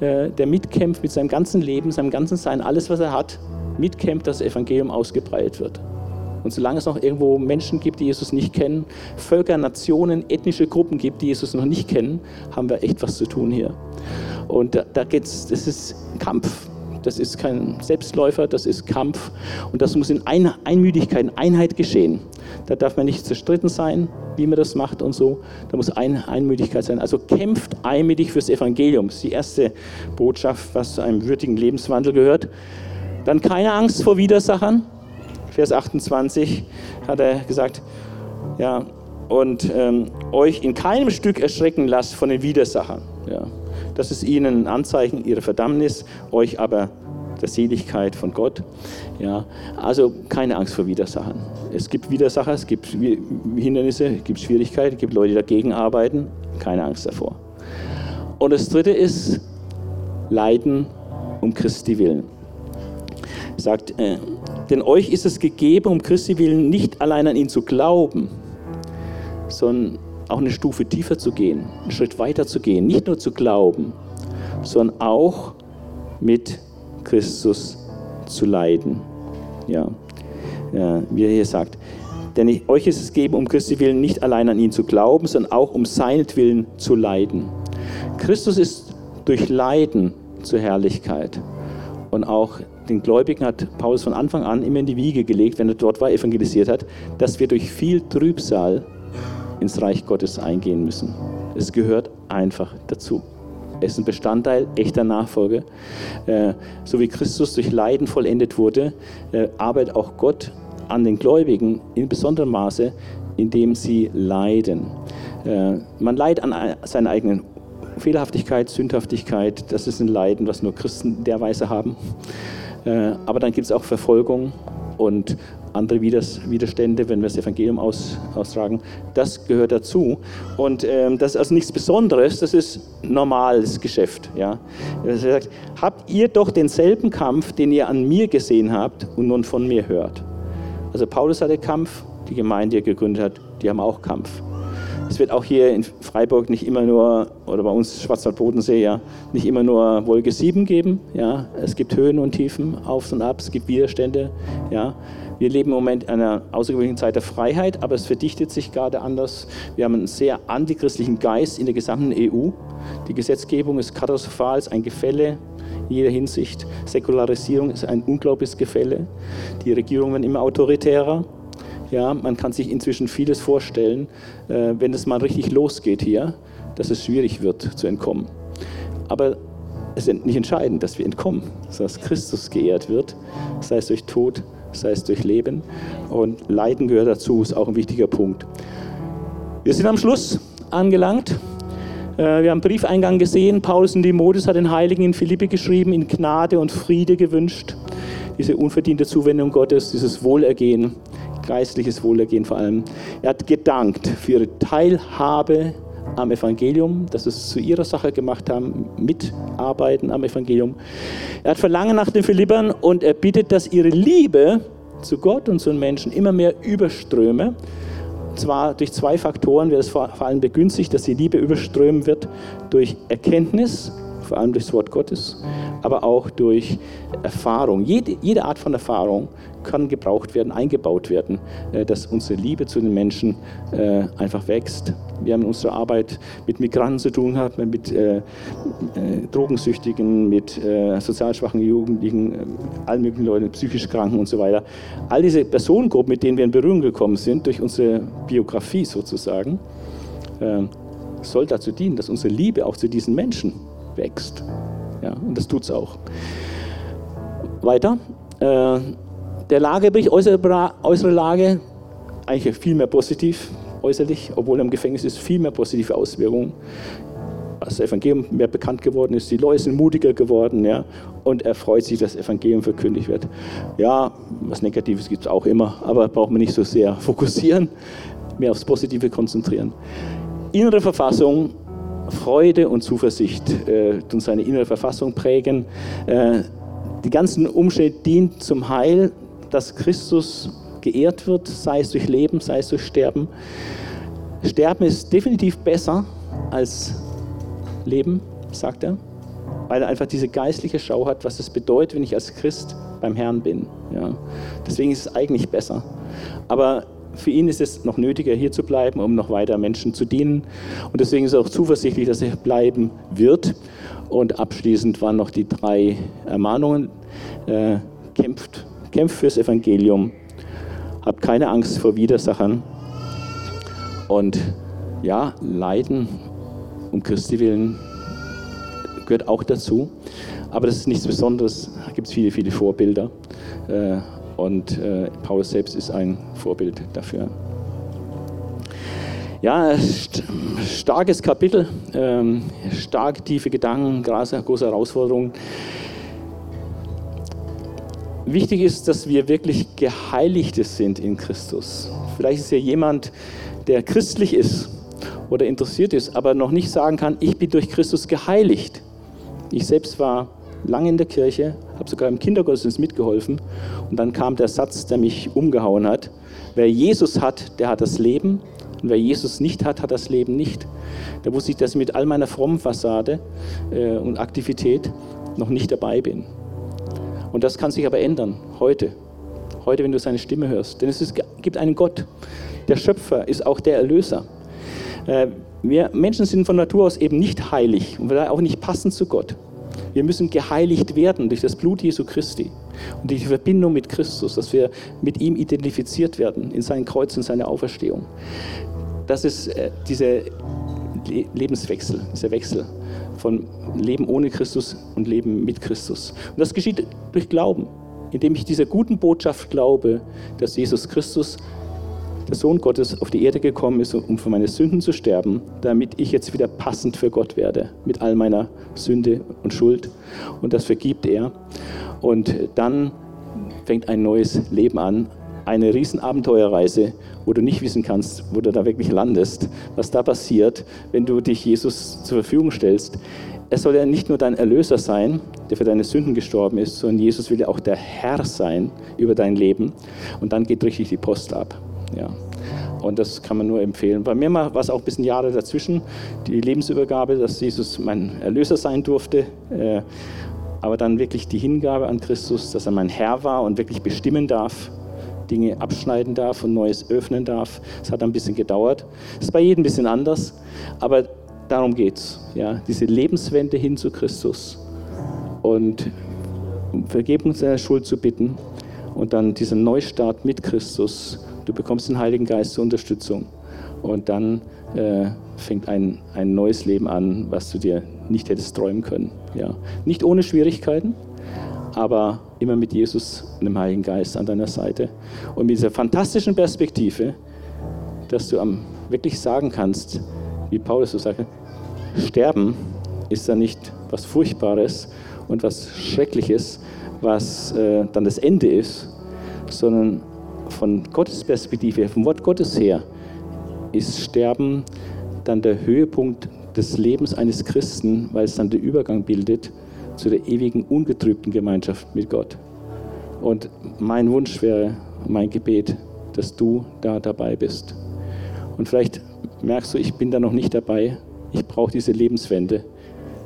äh, der mitkämpft mit seinem ganzen Leben, seinem ganzen Sein, alles, was er hat, mitkämpft, dass das Evangelium ausgebreitet wird. Und solange es noch irgendwo Menschen gibt, die Jesus nicht kennen, Völker, Nationen, ethnische Gruppen gibt, die Jesus noch nicht kennen, haben wir echt was zu tun hier. Und da, da geht's, das ist Kampf. Das ist kein Selbstläufer, das ist Kampf. Und das muss in Einmüdigkeit, in Einheit geschehen. Da darf man nicht zerstritten sein, wie man das macht und so. Da muss ein, Einmüdigkeit sein. Also kämpft einmütig fürs Evangelium. Das ist die erste Botschaft, was zu einem würdigen Lebenswandel gehört. Dann keine Angst vor Widersachern. Vers 28 hat er gesagt, ja, und ähm, euch in keinem Stück erschrecken lasst von den Widersachern. Ja. Das ist ihnen ein Anzeichen ihrer Verdammnis, euch aber der Seligkeit von Gott. Ja, also keine Angst vor Widersachern. Es gibt Widersacher, es gibt Hindernisse, es gibt Schwierigkeiten, es gibt Leute, die dagegen arbeiten. Keine Angst davor. Und das Dritte ist Leiden um Christi willen. Sagt, äh, denn euch ist es gegeben, um Christi willen nicht allein an ihn zu glauben, sondern auch eine Stufe tiefer zu gehen, einen Schritt weiter zu gehen, nicht nur zu glauben, sondern auch mit Christus zu leiden. Ja, ja wie er hier sagt, denn ich, euch ist es gegeben, um Christi willen nicht allein an ihn zu glauben, sondern auch um seinetwillen zu leiden. Christus ist durch Leiden zur Herrlichkeit. Und auch den Gläubigen hat Paulus von Anfang an immer in die Wiege gelegt, wenn er dort war, evangelisiert hat, dass wir durch viel Trübsal ins Reich Gottes eingehen müssen. Es gehört einfach dazu. Es ist ein Bestandteil echter Nachfolge. Äh, so wie Christus durch Leiden vollendet wurde, äh, arbeitet auch Gott an den Gläubigen in besonderem Maße, indem sie leiden. Äh, man leidet an seiner eigenen Fehlerhaftigkeit, Sündhaftigkeit. Das ist ein Leiden, was nur Christen der Weise haben. Aber dann gibt es auch Verfolgung und andere Widerstände, wenn wir das Evangelium aus, austragen. Das gehört dazu. Und ähm, das ist also nichts Besonderes, das ist normales Geschäft. Ja. Er sagt, habt ihr doch denselben Kampf, den ihr an mir gesehen habt und nun von mir hört. Also Paulus hatte Kampf, die Gemeinde, die er gegründet hat, die haben auch Kampf. Es wird auch hier in Freiburg nicht immer nur, oder bei uns Schwarzwald-Bodensee, ja, nicht immer nur Wolke 7 geben. Ja. Es gibt Höhen und Tiefen, Aufs und Abs, es gibt Widerstände. Ja. Wir leben im Moment in einer außergewöhnlichen Zeit der Freiheit, aber es verdichtet sich gerade anders. Wir haben einen sehr antichristlichen Geist in der gesamten EU. Die Gesetzgebung ist katastrophal, ist ein Gefälle in jeder Hinsicht. Säkularisierung ist ein unglaubliches Gefälle. Die Regierungen werden immer autoritärer. Ja, man kann sich inzwischen vieles vorstellen, äh, wenn es mal richtig losgeht hier, dass es schwierig wird zu entkommen. Aber es ist nicht entscheidend, dass wir entkommen, sondern dass Christus geehrt wird, sei es durch Tod, sei es durch Leben. Und Leiden gehört dazu, ist auch ein wichtiger Punkt. Wir sind am Schluss angelangt. Äh, wir haben Briefeingang gesehen. Paulus und Timotheus hat den Heiligen in Philippi geschrieben, in Gnade und Friede gewünscht. Diese unverdiente Zuwendung Gottes, dieses Wohlergehen, geistliches Wohlergehen vor allem. Er hat gedankt für ihre Teilhabe am Evangelium, dass sie es zu ihrer Sache gemacht haben, mitarbeiten am Evangelium. Er hat Verlangen nach den Philippern und er bittet, dass ihre Liebe zu Gott und zu den Menschen immer mehr überströme. Und zwar durch zwei Faktoren wird es vor allem begünstigt, dass die Liebe überströmen wird durch Erkenntnis, vor allem durch das Wort Gottes, aber auch durch Erfahrung. Jede, jede Art von Erfahrung kann gebraucht werden, eingebaut werden, äh, dass unsere Liebe zu den Menschen äh, einfach wächst. Wir haben in unserer Arbeit mit Migranten zu tun gehabt, mit äh, Drogensüchtigen, mit sozial schwachen Jugendlichen, allen möglichen Leuten, psychisch Kranken und so weiter. All diese Personengruppen, mit denen wir in Berührung gekommen sind, durch unsere Biografie sozusagen, soll dazu dienen, dass unsere Liebe auch zu diesen Menschen wächst. Ja, und das tut es auch. Weiter. Äh, der Lagebericht, äußere, äußere Lage, eigentlich viel mehr positiv äußerlich, obwohl er im Gefängnis ist, viel mehr positive Auswirkungen. Das Evangelium mehr bekannt geworden ist, die Leute sind mutiger geworden, ja, und er freut sich, dass das Evangelium verkündigt wird. Ja, was Negatives gibt es auch immer, aber braucht man nicht so sehr fokussieren, mehr aufs Positive konzentrieren. Innere Verfassung, Freude und Zuversicht äh, tun seine innere Verfassung prägen. Äh, die ganzen Umstände dienen zum Heil, dass Christus geehrt wird, sei es durch Leben, sei es durch Sterben. Sterben ist definitiv besser als Leben, sagt er, weil er einfach diese geistliche Schau hat, was es bedeutet, wenn ich als Christ beim Herrn bin. Ja. Deswegen ist es eigentlich besser. Aber für ihn ist es noch nötiger, hier zu bleiben, um noch weiter Menschen zu dienen. Und deswegen ist er auch zuversichtlich, dass er bleiben wird. Und abschließend waren noch die drei Ermahnungen. Äh, kämpft, kämpft fürs Evangelium, habt keine Angst vor Widersachern. Und ja, Leiden um Christi willen gehört auch dazu. Aber das ist nichts Besonderes. Da gibt es viele, viele Vorbilder. Äh, und äh, Paulus selbst ist ein Vorbild dafür. Ja, st starkes Kapitel, ähm, stark tiefe Gedanken, große, große Herausforderungen. Wichtig ist, dass wir wirklich Geheiligte sind in Christus. Vielleicht ist ja jemand, der christlich ist oder interessiert ist, aber noch nicht sagen kann, ich bin durch Christus geheiligt. Ich selbst war lange in der Kirche, habe sogar im Kindergottesdienst mitgeholfen. Und dann kam der Satz, der mich umgehauen hat. Wer Jesus hat, der hat das Leben. Und wer Jesus nicht hat, hat das Leben nicht. Da wusste ich, dass ich mit all meiner frommen Fassade äh, und Aktivität noch nicht dabei bin. Und das kann sich aber ändern, heute. Heute, wenn du seine Stimme hörst. Denn es ist, gibt einen Gott. Der Schöpfer ist auch der Erlöser. Äh, wir Menschen sind von Natur aus eben nicht heilig und auch nicht passend zu Gott. Wir müssen geheiligt werden durch das Blut Jesu Christi und durch die Verbindung mit Christus, dass wir mit ihm identifiziert werden in sein Kreuz und seine Auferstehung. Das ist äh, dieser Lebenswechsel, dieser Wechsel von Leben ohne Christus und Leben mit Christus. Und das geschieht durch Glauben, indem ich dieser guten Botschaft glaube, dass Jesus Christus der Sohn Gottes auf die Erde gekommen ist, um für meine Sünden zu sterben, damit ich jetzt wieder passend für Gott werde, mit all meiner Sünde und Schuld. Und das vergibt er. Und dann fängt ein neues Leben an, eine Riesenabenteuerreise, wo du nicht wissen kannst, wo du da wirklich landest, was da passiert, wenn du dich Jesus zur Verfügung stellst. Er soll ja nicht nur dein Erlöser sein, der für deine Sünden gestorben ist, sondern Jesus will ja auch der Herr sein über dein Leben. Und dann geht richtig die Post ab. Ja. Und das kann man nur empfehlen. Bei mir war es auch ein bisschen Jahre dazwischen, die Lebensübergabe, dass Jesus mein Erlöser sein durfte. Äh, aber dann wirklich die Hingabe an Christus, dass er mein Herr war und wirklich bestimmen darf, Dinge abschneiden darf und Neues öffnen darf. Es hat ein bisschen gedauert. Das ist bei jedem ein bisschen anders, aber darum geht es. Ja? Diese Lebenswende hin zu Christus und um Vergebung seiner Schuld zu bitten und dann dieser Neustart mit Christus du bekommst den Heiligen Geist zur Unterstützung und dann äh, fängt ein, ein neues Leben an, was du dir nicht hättest träumen können. Ja. Nicht ohne Schwierigkeiten, aber immer mit Jesus und dem Heiligen Geist an deiner Seite. Und mit dieser fantastischen Perspektive, dass du am, wirklich sagen kannst, wie Paulus so sagt, sterben ist da nicht was Furchtbares und was Schreckliches, was äh, dann das Ende ist, sondern von Gottes Perspektive, vom Wort Gottes her, ist Sterben dann der Höhepunkt des Lebens eines Christen, weil es dann den Übergang bildet zu der ewigen, ungetrübten Gemeinschaft mit Gott. Und mein Wunsch wäre, mein Gebet, dass du da dabei bist. Und vielleicht merkst du, ich bin da noch nicht dabei, ich brauche diese Lebenswende.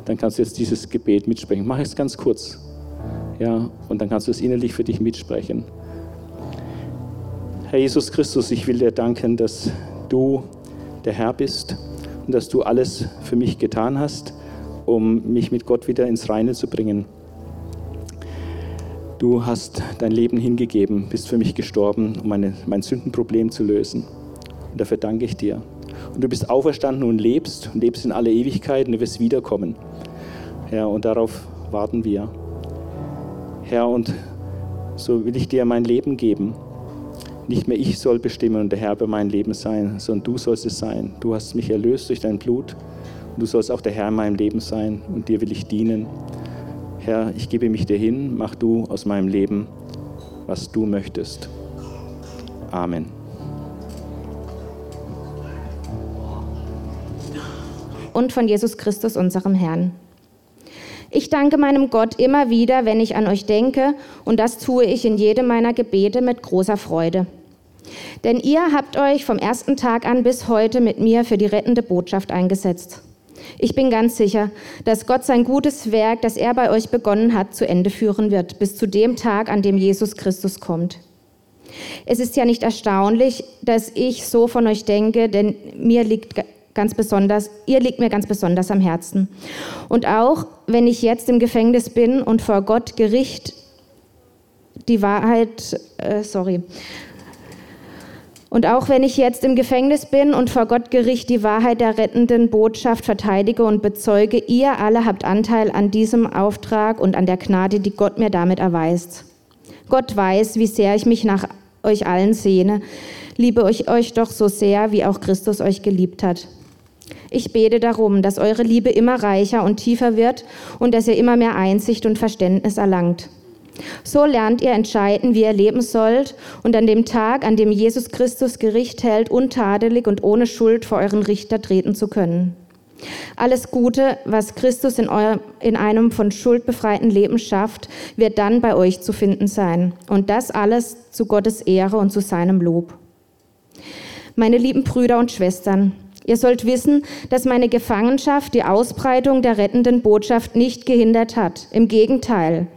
Dann kannst du jetzt dieses Gebet mitsprechen. Mach es ganz kurz. Ja, und dann kannst du es innerlich für dich mitsprechen. Herr Jesus Christus, ich will dir danken, dass du der Herr bist und dass du alles für mich getan hast, um mich mit Gott wieder ins Reine zu bringen. Du hast dein Leben hingegeben, bist für mich gestorben, um meine, mein Sündenproblem zu lösen. Und dafür danke ich dir. Und du bist auferstanden und lebst und lebst in alle Ewigkeit und du wirst wiederkommen. Herr, und darauf warten wir. Herr, und so will ich dir mein Leben geben. Nicht mehr ich soll bestimmen und der Herr über mein Leben sein, sondern du sollst es sein. Du hast mich erlöst durch dein Blut und du sollst auch der Herr in meinem Leben sein und dir will ich dienen. Herr, ich gebe mich dir hin, mach du aus meinem Leben, was du möchtest. Amen. Und von Jesus Christus, unserem Herrn. Ich danke meinem Gott immer wieder, wenn ich an euch denke, und das tue ich in jedem meiner Gebete mit großer Freude. Denn ihr habt euch vom ersten Tag an bis heute mit mir für die rettende Botschaft eingesetzt. Ich bin ganz sicher, dass Gott sein gutes Werk, das er bei euch begonnen hat, zu Ende führen wird, bis zu dem Tag, an dem Jesus Christus kommt. Es ist ja nicht erstaunlich, dass ich so von euch denke, denn mir liegt ganz besonders, ihr liegt mir ganz besonders am Herzen. Und auch wenn ich jetzt im Gefängnis bin und vor Gott Gericht die Wahrheit, äh, sorry. Und auch wenn ich jetzt im Gefängnis bin und vor Gott Gericht die Wahrheit der rettenden Botschaft verteidige und bezeuge, ihr alle habt Anteil an diesem Auftrag und an der Gnade, die Gott mir damit erweist. Gott weiß, wie sehr ich mich nach euch allen sehne, liebe ich euch doch so sehr, wie auch Christus euch geliebt hat. Ich bete darum, dass eure Liebe immer reicher und tiefer wird und dass ihr immer mehr Einsicht und Verständnis erlangt. So lernt ihr entscheiden, wie ihr leben sollt und an dem Tag, an dem Jesus Christus Gericht hält, untadelig und ohne Schuld vor euren Richter treten zu können. Alles Gute, was Christus in, euer, in einem von Schuld befreiten Leben schafft, wird dann bei euch zu finden sein. Und das alles zu Gottes Ehre und zu seinem Lob. Meine lieben Brüder und Schwestern, ihr sollt wissen, dass meine Gefangenschaft die Ausbreitung der rettenden Botschaft nicht gehindert hat. Im Gegenteil.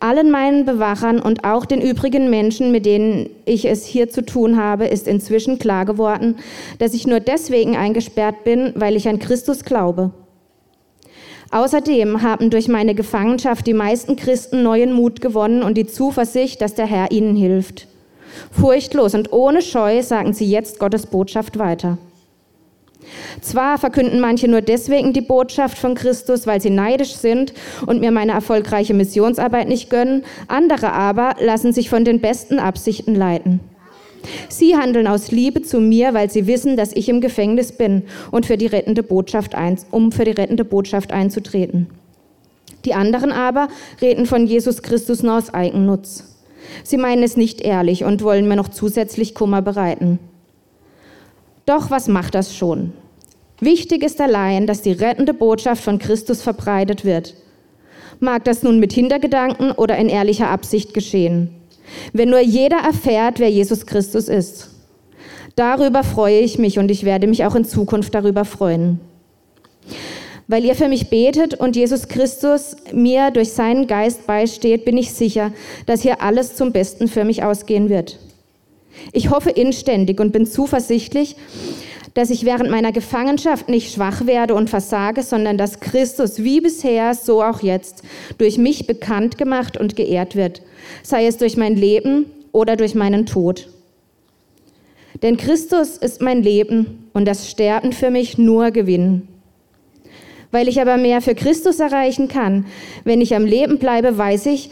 Allen meinen Bewachern und auch den übrigen Menschen, mit denen ich es hier zu tun habe, ist inzwischen klar geworden, dass ich nur deswegen eingesperrt bin, weil ich an Christus glaube. Außerdem haben durch meine Gefangenschaft die meisten Christen neuen Mut gewonnen und die Zuversicht, dass der Herr ihnen hilft. Furchtlos und ohne Scheu sagen sie jetzt Gottes Botschaft weiter. Zwar verkünden manche nur deswegen die Botschaft von Christus, weil sie neidisch sind und mir meine erfolgreiche Missionsarbeit nicht gönnen, andere aber lassen sich von den besten Absichten leiten. Sie handeln aus Liebe zu mir, weil sie wissen, dass ich im Gefängnis bin und für die rettende Botschaft ein, um für die rettende Botschaft einzutreten. Die anderen aber reden von Jesus Christus nur aus Eigennutz. Sie meinen es nicht ehrlich und wollen mir noch zusätzlich Kummer bereiten. Doch was macht das schon? Wichtig ist allein, dass die rettende Botschaft von Christus verbreitet wird. Mag das nun mit Hintergedanken oder in ehrlicher Absicht geschehen. Wenn nur jeder erfährt, wer Jesus Christus ist. Darüber freue ich mich und ich werde mich auch in Zukunft darüber freuen. Weil ihr für mich betet und Jesus Christus mir durch seinen Geist beisteht, bin ich sicher, dass hier alles zum Besten für mich ausgehen wird. Ich hoffe inständig und bin zuversichtlich, dass ich während meiner Gefangenschaft nicht schwach werde und versage, sondern dass Christus wie bisher, so auch jetzt, durch mich bekannt gemacht und geehrt wird, sei es durch mein Leben oder durch meinen Tod. Denn Christus ist mein Leben und das Sterben für mich nur Gewinn. Weil ich aber mehr für Christus erreichen kann, wenn ich am Leben bleibe, weiß ich,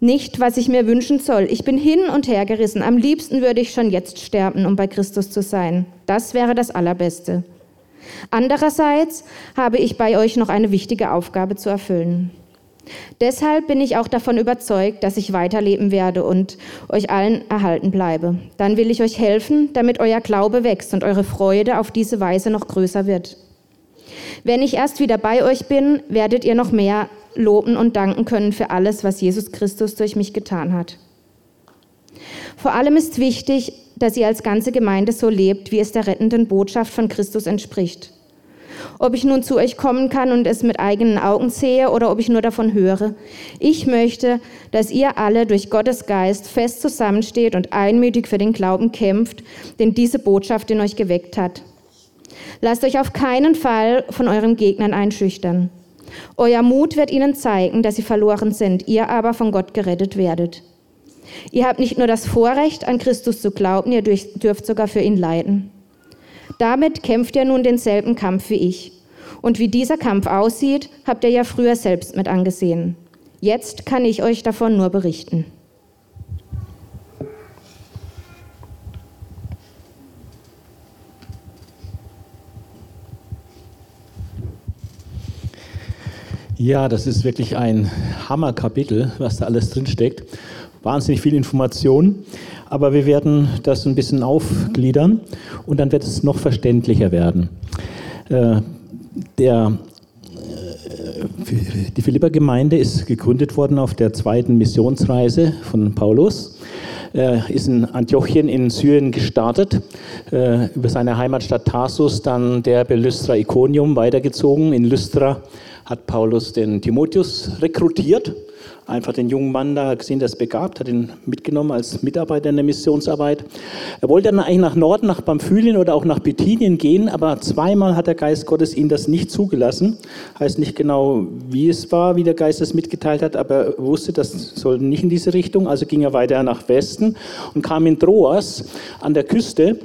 nicht, was ich mir wünschen soll. Ich bin hin und her gerissen. Am liebsten würde ich schon jetzt sterben, um bei Christus zu sein. Das wäre das Allerbeste. Andererseits habe ich bei euch noch eine wichtige Aufgabe zu erfüllen. Deshalb bin ich auch davon überzeugt, dass ich weiterleben werde und euch allen erhalten bleibe. Dann will ich euch helfen, damit euer Glaube wächst und eure Freude auf diese Weise noch größer wird. Wenn ich erst wieder bei euch bin, werdet ihr noch mehr loben und danken können für alles, was Jesus Christus durch mich getan hat. Vor allem ist wichtig, dass ihr als ganze Gemeinde so lebt, wie es der rettenden Botschaft von Christus entspricht. Ob ich nun zu euch kommen kann und es mit eigenen Augen sehe oder ob ich nur davon höre. Ich möchte, dass ihr alle durch Gottes Geist fest zusammensteht und einmütig für den Glauben kämpft, den diese Botschaft in euch geweckt hat. Lasst euch auf keinen Fall von euren Gegnern einschüchtern. Euer Mut wird ihnen zeigen, dass sie verloren sind, ihr aber von Gott gerettet werdet. Ihr habt nicht nur das Vorrecht, an Christus zu glauben, ihr dürft sogar für ihn leiden. Damit kämpft ihr nun denselben Kampf wie ich. Und wie dieser Kampf aussieht, habt ihr ja früher selbst mit angesehen. Jetzt kann ich euch davon nur berichten. Ja, das ist wirklich ein Hammerkapitel, was da alles drinsteckt. Wahnsinnig viel Information, aber wir werden das ein bisschen aufgliedern und dann wird es noch verständlicher werden. Äh, der, äh, die Philippa-Gemeinde ist gegründet worden auf der zweiten Missionsreise von Paulus. Er ist in Antiochien in Syrien gestartet, äh, über seine Heimatstadt Tarsus, dann der bei Lystra Iconium weitergezogen. In Lystra hat Paulus den Timotheus rekrutiert einfach den jungen Mann da gesehen, der ist begabt, hat ihn mitgenommen als Mitarbeiter in der Missionsarbeit. Er wollte dann eigentlich nach Norden, nach Pamphylien oder auch nach Bithynien gehen, aber zweimal hat der Geist Gottes ihn das nicht zugelassen. Heißt nicht genau, wie es war, wie der Geist das mitgeteilt hat, aber er wusste, das soll nicht in diese Richtung. Also ging er weiter nach Westen und kam in Troas an der Küste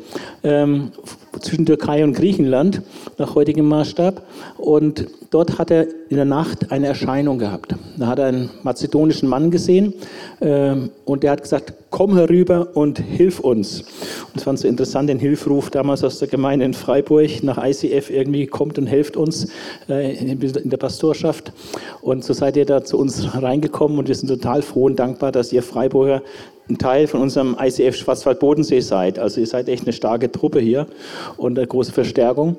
ähm, zwischen Türkei und Griechenland nach heutigem Maßstab. Und dort hat er in der Nacht eine Erscheinung gehabt. Da hat er einen mazedonischen Mann gesehen äh, und der hat gesagt, komm herüber und hilf uns. Und es fand so interessant, den Hilfruf damals aus der Gemeinde in Freiburg nach ICF irgendwie kommt und helft uns äh, in der Pastorschaft. Und so seid ihr da zu uns reingekommen und wir sind total froh und dankbar, dass ihr Freiburger ein Teil von unserem ICF Schwarzwald-Bodensee seid. Also ihr seid echt eine starke Truppe hier und eine große Verstärkung.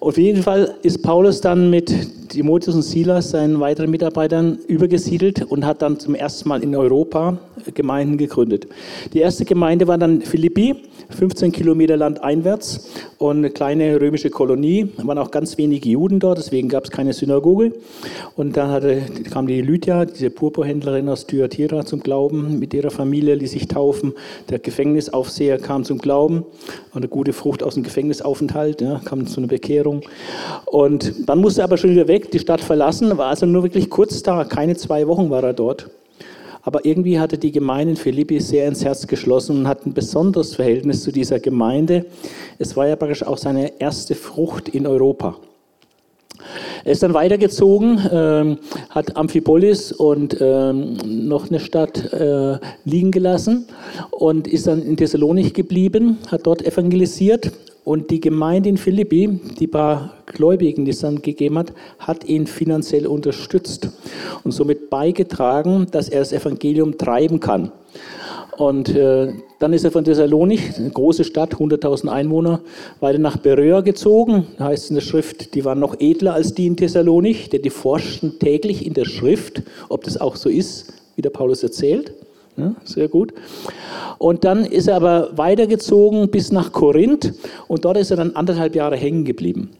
Auf jeden Fall ist Paulus dann mit Timotheus und Silas, seinen weiteren Mitarbeitern, übergesiedelt und hat dann zum ersten Mal in Europa Gemeinden gegründet. Die erste Gemeinde war dann Philippi, 15 Kilometer landeinwärts und eine kleine römische Kolonie. Da waren auch ganz wenige Juden dort, deswegen gab es keine Synagoge. Und dann hatte, kam die Lydia, diese Purpurhändlerin aus Thyatira, zum Glauben mit ihrer Familie ließ sich taufen. Der Gefängnisaufseher kam zum Glauben und eine gute Frucht aus dem Gefängnisaufenthalt, ja, kam zu einer Bekehrung. Und dann musste er aber schon wieder weg, die Stadt verlassen, war also nur wirklich kurz da, keine zwei Wochen war er dort. Aber irgendwie hatte die Gemeinde in Philippi sehr ins Herz geschlossen und hat ein besonderes Verhältnis zu dieser Gemeinde. Es war ja praktisch auch seine erste Frucht in Europa. Er ist dann weitergezogen, äh, hat Amphipolis und äh, noch eine Stadt äh, liegen gelassen und ist dann in Thessalonik geblieben, hat dort evangelisiert und die Gemeinde in Philippi, die paar Gläubigen, die es dann gegeben hat, hat ihn finanziell unterstützt und somit beigetragen, dass er das Evangelium treiben kann. Und äh, dann ist er von Thessalonik, eine große Stadt, 100.000 Einwohner, weiter nach Beröa gezogen. Da heißt es in der Schrift, die waren noch edler als die in Thessalonik, denn die forschten täglich in der Schrift, ob das auch so ist, wie der Paulus erzählt. Ja, sehr gut. Und dann ist er aber weitergezogen bis nach Korinth und dort ist er dann anderthalb Jahre hängen geblieben.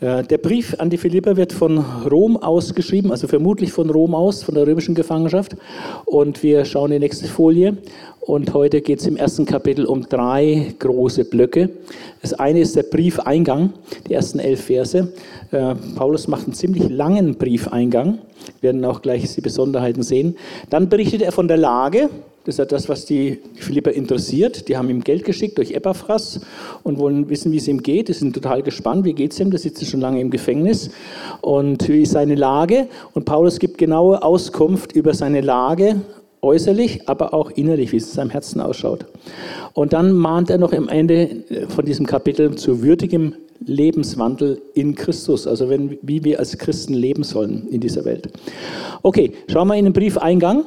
Äh, der Brief an die Philipper wird von Rom aus geschrieben, also vermutlich von Rom aus, von der römischen Gefangenschaft. Und wir schauen die nächste Folie. Und heute geht es im ersten Kapitel um drei große Blöcke. Das eine ist der Briefeingang, die ersten elf Verse. Äh, Paulus macht einen ziemlich langen Briefeingang. Wir werden auch gleich die Besonderheiten sehen. Dann berichtet er von der Lage, das ist ja das, was die Philipper interessiert. Die haben ihm Geld geschickt durch Epaphras und wollen wissen, wie es ihm geht. Die sind total gespannt, wie geht es ihm. Der sitzt schon lange im Gefängnis. Und wie ist seine Lage? Und Paulus gibt genaue Auskunft über seine Lage, äußerlich, aber auch innerlich, wie es in seinem Herzen ausschaut. Und dann mahnt er noch am Ende von diesem Kapitel zu würdigem Lebenswandel in Christus, also wenn, wie wir als Christen leben sollen in dieser Welt. Okay, schauen wir in den Briefeingang.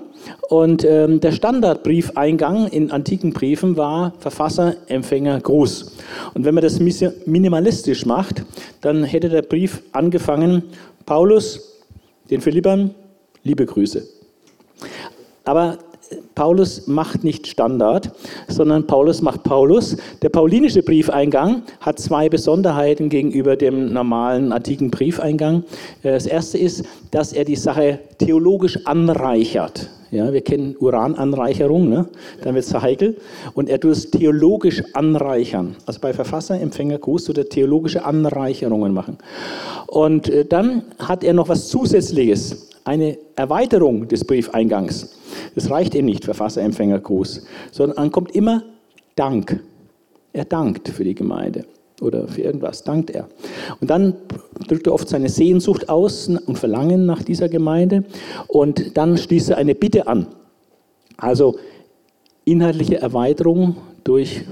Und ähm, der Standardbriefeingang in antiken Briefen war Verfasser, Empfänger, Gruß. Und wenn man das minimalistisch macht, dann hätte der Brief angefangen, Paulus, den Philippern, liebe Grüße. Aber Paulus macht nicht Standard, sondern Paulus macht Paulus. Der paulinische Briefeingang hat zwei Besonderheiten gegenüber dem normalen antiken Briefeingang. Das erste ist, dass er die Sache theologisch anreichert. Ja, wir kennen Urananreicherung, ne? dann wird es heikel. Und er tut es theologisch anreichern. Also bei Verfasser, Empfänger, Gruß tut er theologische Anreicherungen machen. Und äh, dann hat er noch was Zusätzliches, eine Erweiterung des Briefeingangs. Das reicht ihm nicht, Verfasser, Empfänger, Gruß, sondern dann kommt immer Dank. Er dankt für die Gemeinde oder für irgendwas, dankt er. Und dann drückt er oft seine Sehnsucht aus und Verlangen nach dieser Gemeinde und dann schließt er eine Bitte an. Also inhaltliche Erweiterung durch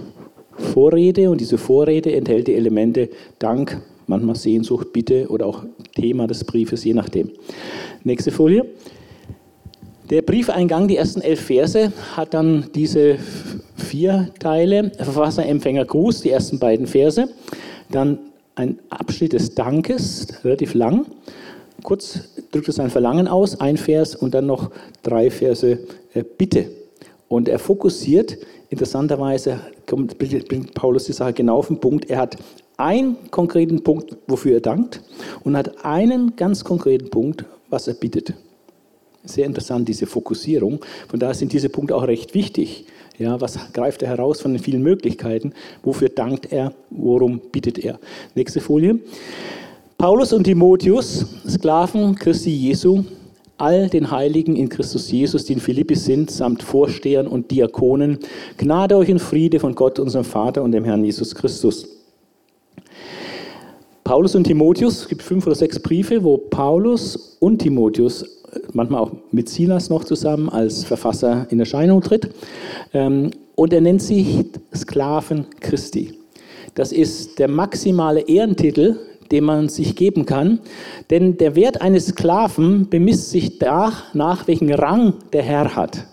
Vorrede und diese Vorrede enthält die Elemente Dank, manchmal Sehnsucht, Bitte oder auch Thema des Briefes, je nachdem. Nächste Folie. Der Briefeingang, die ersten elf Verse, hat dann diese vier Teile. Verfasser, Empfänger, Gruß, die ersten beiden Verse. Dann ein Abschnitt des Dankes, relativ lang. Kurz drückt er sein Verlangen aus, ein Vers und dann noch drei Verse äh, Bitte. Und er fokussiert, interessanterweise bringt Paulus die Sache genau auf den Punkt. Er hat einen konkreten Punkt, wofür er dankt, und hat einen ganz konkreten Punkt, was er bittet. Sehr interessant, diese Fokussierung. Von daher sind diese Punkte auch recht wichtig. Ja, was greift er heraus von den vielen Möglichkeiten? Wofür dankt er? Worum bittet er? Nächste Folie. Paulus und Timotheus, Sklaven Christi Jesu, all den Heiligen in Christus Jesus, die in Philippi sind, samt Vorstehern und Diakonen, Gnade euch in Friede von Gott, unserem Vater und dem Herrn Jesus Christus. Paulus und Timotheus, es gibt fünf oder sechs Briefe, wo Paulus und Timotheus, manchmal auch mit Silas noch zusammen als Verfasser in Erscheinung tritt. Ähm, und er nennt sie Sklaven Christi. Das ist der maximale Ehrentitel, den man sich geben kann. Denn der Wert eines Sklaven bemisst sich danach, welchen Rang der Herr hat.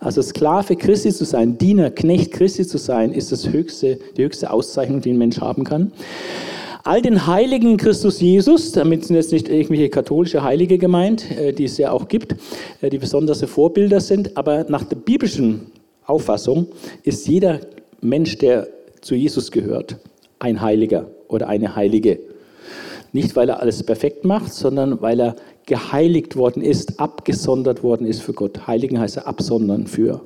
Also Sklave Christi zu sein, Diener, Knecht Christi zu sein, ist das höchste, die höchste Auszeichnung, die ein Mensch haben kann. All den Heiligen Christus Jesus, damit sind jetzt nicht irgendwelche katholische Heilige gemeint, äh, die es ja auch gibt, äh, die besondere Vorbilder sind, aber nach der biblischen Auffassung ist jeder Mensch, der zu Jesus gehört, ein Heiliger oder eine Heilige. Nicht, weil er alles perfekt macht, sondern weil er geheiligt worden ist, abgesondert worden ist für Gott. Heiligen heißt er absondern für.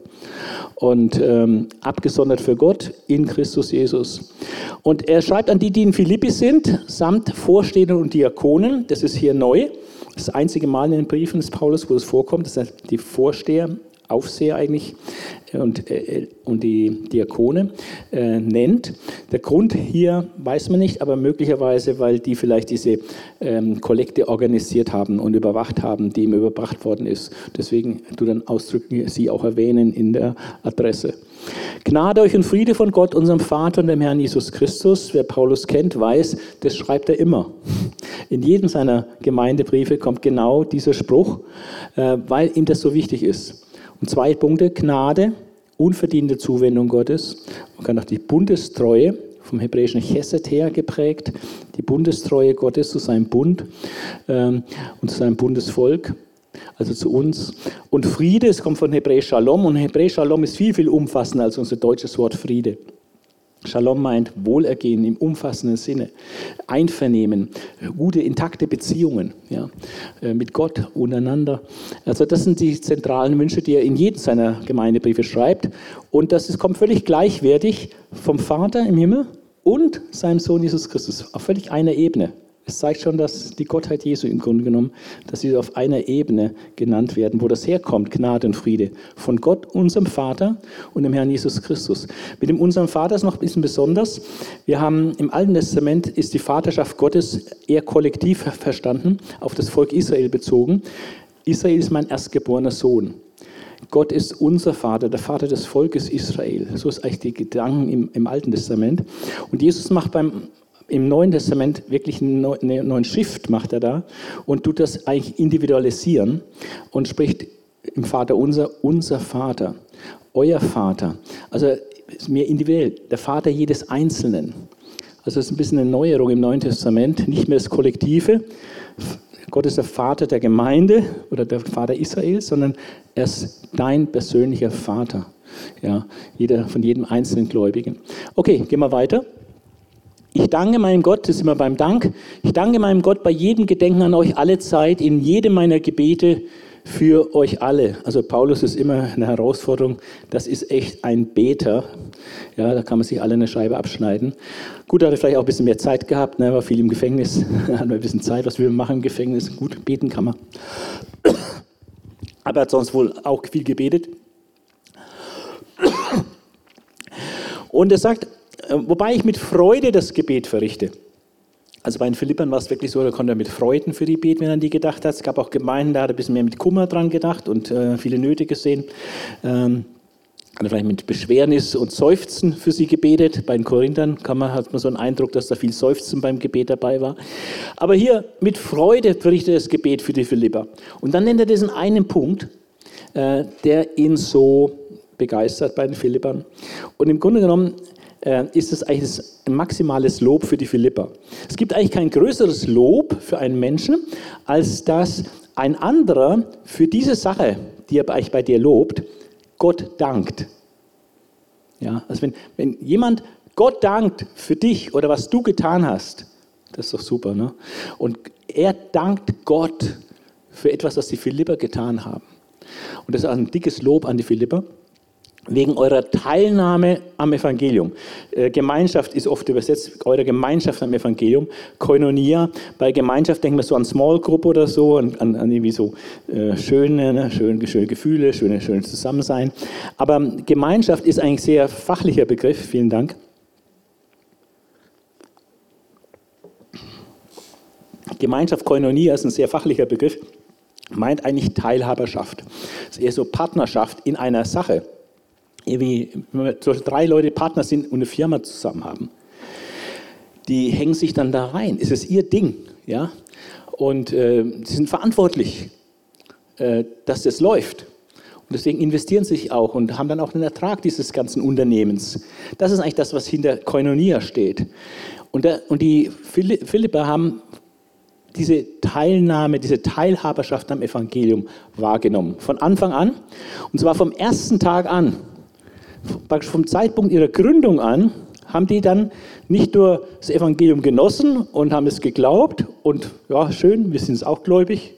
Und ähm, abgesondert für Gott in Christus Jesus. Und er schreibt an die, die in Philippi sind, samt Vorstehern und Diakonen. Das ist hier neu. Das einzige Mal in den Briefen des Paulus, wo es vorkommt, dass die Vorsteher Aufseher eigentlich und, äh, und die Diakone äh, nennt. Der Grund hier weiß man nicht, aber möglicherweise, weil die vielleicht diese ähm, Kollekte organisiert haben und überwacht haben, die ihm überbracht worden ist. Deswegen du dann ausdrücklich sie auch erwähnen in der Adresse. Gnade euch und Friede von Gott, unserem Vater und dem Herrn Jesus Christus. Wer Paulus kennt, weiß, das schreibt er immer. In jedem seiner Gemeindebriefe kommt genau dieser Spruch, äh, weil ihm das so wichtig ist. Und zwei Punkte, Gnade, unverdiente Zuwendung Gottes. Man kann auch die Bundestreue vom hebräischen Chesed her geprägt, die Bundestreue Gottes zu seinem Bund ähm, und zu seinem Bundesvolk, also zu uns. Und Friede, es kommt von Hebräisch Shalom und Hebräisch Shalom ist viel, viel umfassender als unser deutsches Wort Friede. Shalom meint Wohlergehen im umfassenden Sinne, Einvernehmen, gute, intakte Beziehungen ja, äh, mit Gott untereinander. Also das sind die zentralen Wünsche, die er in jedem seiner Gemeindebriefe schreibt. Und das ist, kommt völlig gleichwertig vom Vater im Himmel und seinem Sohn Jesus Christus auf völlig einer Ebene. Es zeigt schon, dass die Gottheit Jesu im Grunde genommen, dass sie auf einer Ebene genannt werden, wo das herkommt, Gnade und Friede. Von Gott, unserem Vater und dem Herrn Jesus Christus. Mit dem unserem Vater ist noch ein bisschen besonders. Wir haben im Alten Testament ist die Vaterschaft Gottes eher kollektiv verstanden, auf das Volk Israel bezogen. Israel ist mein erstgeborener Sohn. Gott ist unser Vater, der Vater des Volkes Israel. So ist eigentlich die Gedanken im, im Alten Testament. Und Jesus macht beim im Neuen Testament wirklich eine neue Schrift macht er da und tut das eigentlich individualisieren und spricht im Vater unser, unser Vater, euer Vater. Also mir individuell, der Vater jedes Einzelnen. Also das ist ein bisschen eine Neuerung im Neuen Testament, nicht mehr das Kollektive. Gott ist der Vater der Gemeinde oder der Vater Israels, sondern er ist dein persönlicher Vater. Ja, jeder von jedem einzelnen Gläubigen. Okay, gehen wir weiter. Ich danke meinem Gott, das ist immer beim Dank, ich danke meinem Gott bei jedem Gedenken an euch alle Zeit, in jedem meiner Gebete für euch alle. Also Paulus ist immer eine Herausforderung. Das ist echt ein Beter. Ja, da kann man sich alle eine Scheibe abschneiden. Gut, er hat vielleicht auch ein bisschen mehr Zeit gehabt, ne, war viel im Gefängnis, hat ein bisschen Zeit, was wir machen im Gefängnis. Gut, beten kann man. Aber er hat sonst wohl auch viel gebetet. Und er sagt, wobei ich mit Freude das Gebet verrichte. Also bei den Philippern war es wirklich so, da konnte er mit Freuden für die beten, wenn er an die gedacht hat. Es gab auch Gemeinden, da hat er ein bisschen mehr mit Kummer dran gedacht und äh, viele Nöte gesehen. Ähm, hat vielleicht mit Beschwernis und Seufzen für sie gebetet. Bei den Korinthern man, hat man so einen Eindruck, dass da viel Seufzen beim Gebet dabei war. Aber hier mit Freude verrichtet er das Gebet für die Philipper. Und dann nennt er diesen einen Punkt, äh, der ihn so begeistert bei den Philippern. Und im Grunde genommen äh, ist es eigentlich ein maximales Lob für die Philipper. Es gibt eigentlich kein größeres Lob für einen Menschen, als dass ein anderer für diese Sache, die er bei dir lobt, Gott dankt. Ja, also wenn, wenn jemand Gott dankt für dich oder was du getan hast, das ist doch super. Ne? Und er dankt Gott für etwas, was die Philipper getan haben. Und das ist ein dickes Lob an die Philipper wegen eurer Teilnahme am Evangelium. Äh, Gemeinschaft ist oft übersetzt, eure Gemeinschaft am Evangelium. Koinonia, bei Gemeinschaft denken wir so an Small Group oder so, an, an, irgendwie so äh, schöne, ne, schöne, schöne Gefühle, schöne, schönes Zusammensein. Aber Gemeinschaft ist eigentlich sehr fachlicher Begriff, vielen Dank. Gemeinschaft Koinonia ist ein sehr fachlicher Begriff, meint eigentlich Teilhaberschaft. Es ist eher so Partnerschaft in einer Sache. Wie, wenn so drei Leute Partner sind und eine Firma zusammen haben, die hängen sich dann da rein. Es ist ihr Ding, ja, und äh, sie sind verantwortlich, äh, dass das läuft. Und deswegen investieren sie sich auch und haben dann auch den Ertrag dieses ganzen Unternehmens. Das ist eigentlich das, was hinter Koinonia steht. Und, der, und die Philipper haben diese Teilnahme, diese Teilhaberschaft am Evangelium wahrgenommen. Von Anfang an. Und zwar vom ersten Tag an. Vom Zeitpunkt ihrer Gründung an haben die dann nicht nur das Evangelium genossen und haben es geglaubt und ja, schön, wir sind es auch gläubig,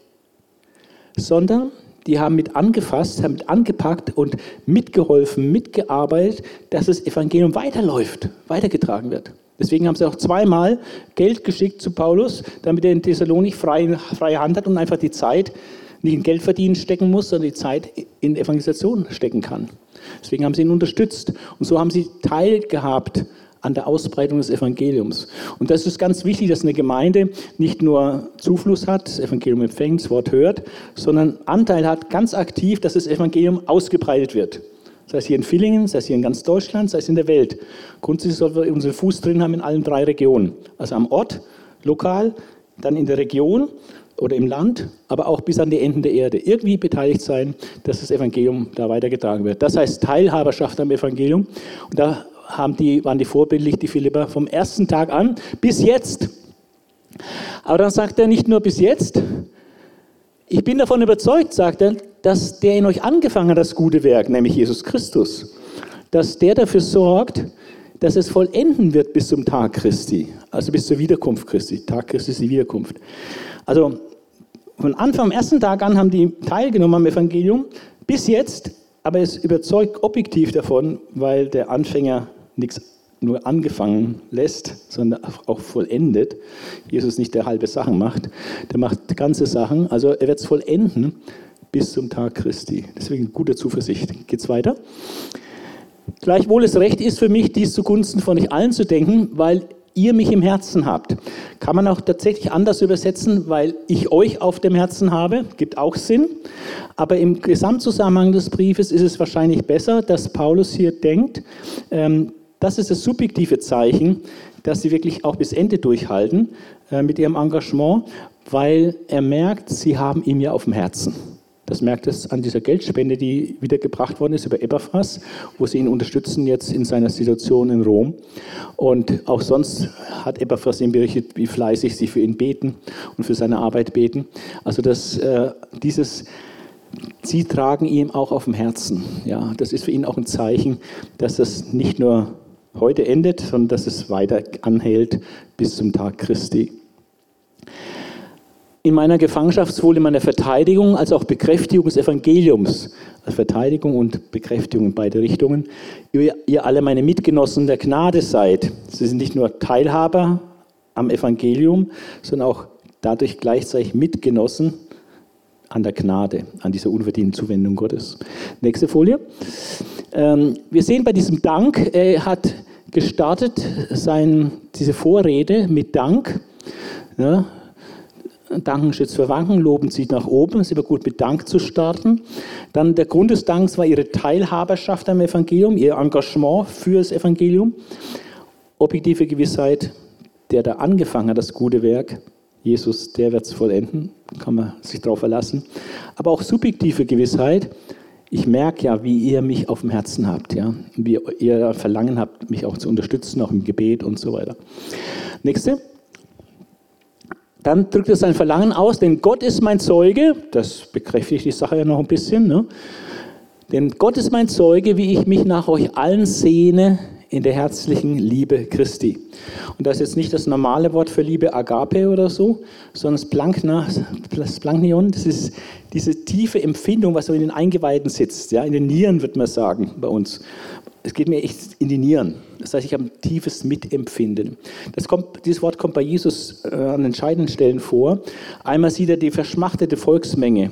sondern die haben mit angefasst, haben mit angepackt und mitgeholfen, mitgearbeitet, dass das Evangelium weiterläuft, weitergetragen wird. Deswegen haben sie auch zweimal Geld geschickt zu Paulus, damit er in Thessalonik freie, freie Hand hat und einfach die Zeit nicht in Geld verdienen stecken muss, sondern die Zeit in Evangelisation stecken kann. Deswegen haben sie ihn unterstützt. Und so haben sie teilgehabt an der Ausbreitung des Evangeliums. Und das ist ganz wichtig, dass eine Gemeinde nicht nur Zufluss hat, das Evangelium empfängt, das Wort hört, sondern Anteil hat ganz aktiv, dass das Evangelium ausgebreitet wird. Sei es hier in Villingen, sei es hier in ganz Deutschland, sei es in der Welt. Grundsätzlich sollten wir unseren Fuß drin haben in allen drei Regionen. Also am Ort, lokal, dann in der Region oder im Land, aber auch bis an die Enden der Erde. Irgendwie beteiligt sein, dass das Evangelium da weitergetragen wird. Das heißt Teilhaberschaft am Evangelium. Und da haben die, waren die vorbildlich, die Philipper, vom ersten Tag an bis jetzt. Aber dann sagt er nicht nur bis jetzt, ich bin davon überzeugt, sagt er, dass der in euch angefangen hat, das gute Werk, nämlich Jesus Christus, dass der dafür sorgt, dass es vollenden wird bis zum Tag Christi, also bis zur Wiederkunft Christi. Tag Christi ist die Wiederkunft. Also von Anfang, am ersten Tag an haben die teilgenommen am Evangelium, bis jetzt, aber es überzeugt objektiv davon, weil der Anfänger nichts nur angefangen lässt, sondern auch vollendet. Jesus nicht der halbe Sachen macht, der macht ganze Sachen. Also er wird es vollenden bis zum Tag Christi. Deswegen gute Zuversicht. Geht's weiter? Gleichwohl es recht ist für mich, dies zugunsten von euch allen zu denken, weil ihr mich im Herzen habt. Kann man auch tatsächlich anders übersetzen, weil ich euch auf dem Herzen habe, gibt auch Sinn. Aber im Gesamtzusammenhang des Briefes ist es wahrscheinlich besser, dass Paulus hier denkt, ähm, das ist das subjektive Zeichen, dass sie wirklich auch bis Ende durchhalten äh, mit ihrem Engagement, weil er merkt, sie haben ihm ja auf dem Herzen. Das merkt es an dieser Geldspende, die wiedergebracht worden ist über Epaphras, wo sie ihn unterstützen jetzt in seiner Situation in Rom. Und auch sonst hat Epaphras ihm berichtet, wie fleißig sie für ihn beten und für seine Arbeit beten. Also das, äh, dieses, sie tragen ihm auch auf dem Herzen. Ja, das ist für ihn auch ein Zeichen, dass das nicht nur heute endet, sondern dass es weiter anhält bis zum Tag Christi. In meiner Gefangenschaft sowohl in meiner Verteidigung als auch Bekräftigung des Evangeliums, also Verteidigung und Bekräftigung in beide Richtungen, ihr, ihr alle meine Mitgenossen der Gnade seid. Sie sind nicht nur Teilhaber am Evangelium, sondern auch dadurch gleichzeitig Mitgenossen an der Gnade, an dieser unverdienten Zuwendung Gottes. Nächste Folie. Ähm, wir sehen bei diesem Dank, er hat gestartet sein, diese Vorrede mit Dank. Ja, Danken steht für Wanken, Loben zieht nach oben. Ist immer gut, mit Dank zu starten. Dann der Grund des Danks war ihre Teilhaberschaft am Evangelium, ihr Engagement für das Evangelium. Objektive Gewissheit, der da angefangen hat, das gute Werk, Jesus, der wird es vollenden, kann man sich darauf verlassen. Aber auch subjektive Gewissheit, ich merke ja, wie ihr mich auf dem Herzen habt, ja, wie ihr Verlangen habt, mich auch zu unterstützen, auch im Gebet und so weiter. Nächste. Dann drückt er sein Verlangen aus, denn Gott ist mein Zeuge, das bekräftigt die Sache ja noch ein bisschen, ne? denn Gott ist mein Zeuge, wie ich mich nach euch allen sehne in der herzlichen Liebe Christi. Und das ist jetzt nicht das normale Wort für Liebe Agape oder so, sondern das, Planknion, das ist diese tiefe Empfindung, was so in den Eingeweiden sitzt, ja, in den Nieren, wird man sagen bei uns. Es geht mir echt in die Nieren. Das heißt, ich habe ein tiefes Mitempfinden. Kommt, dieses Wort kommt bei Jesus äh, an entscheidenden Stellen vor. Einmal sieht er die verschmachtete Volksmenge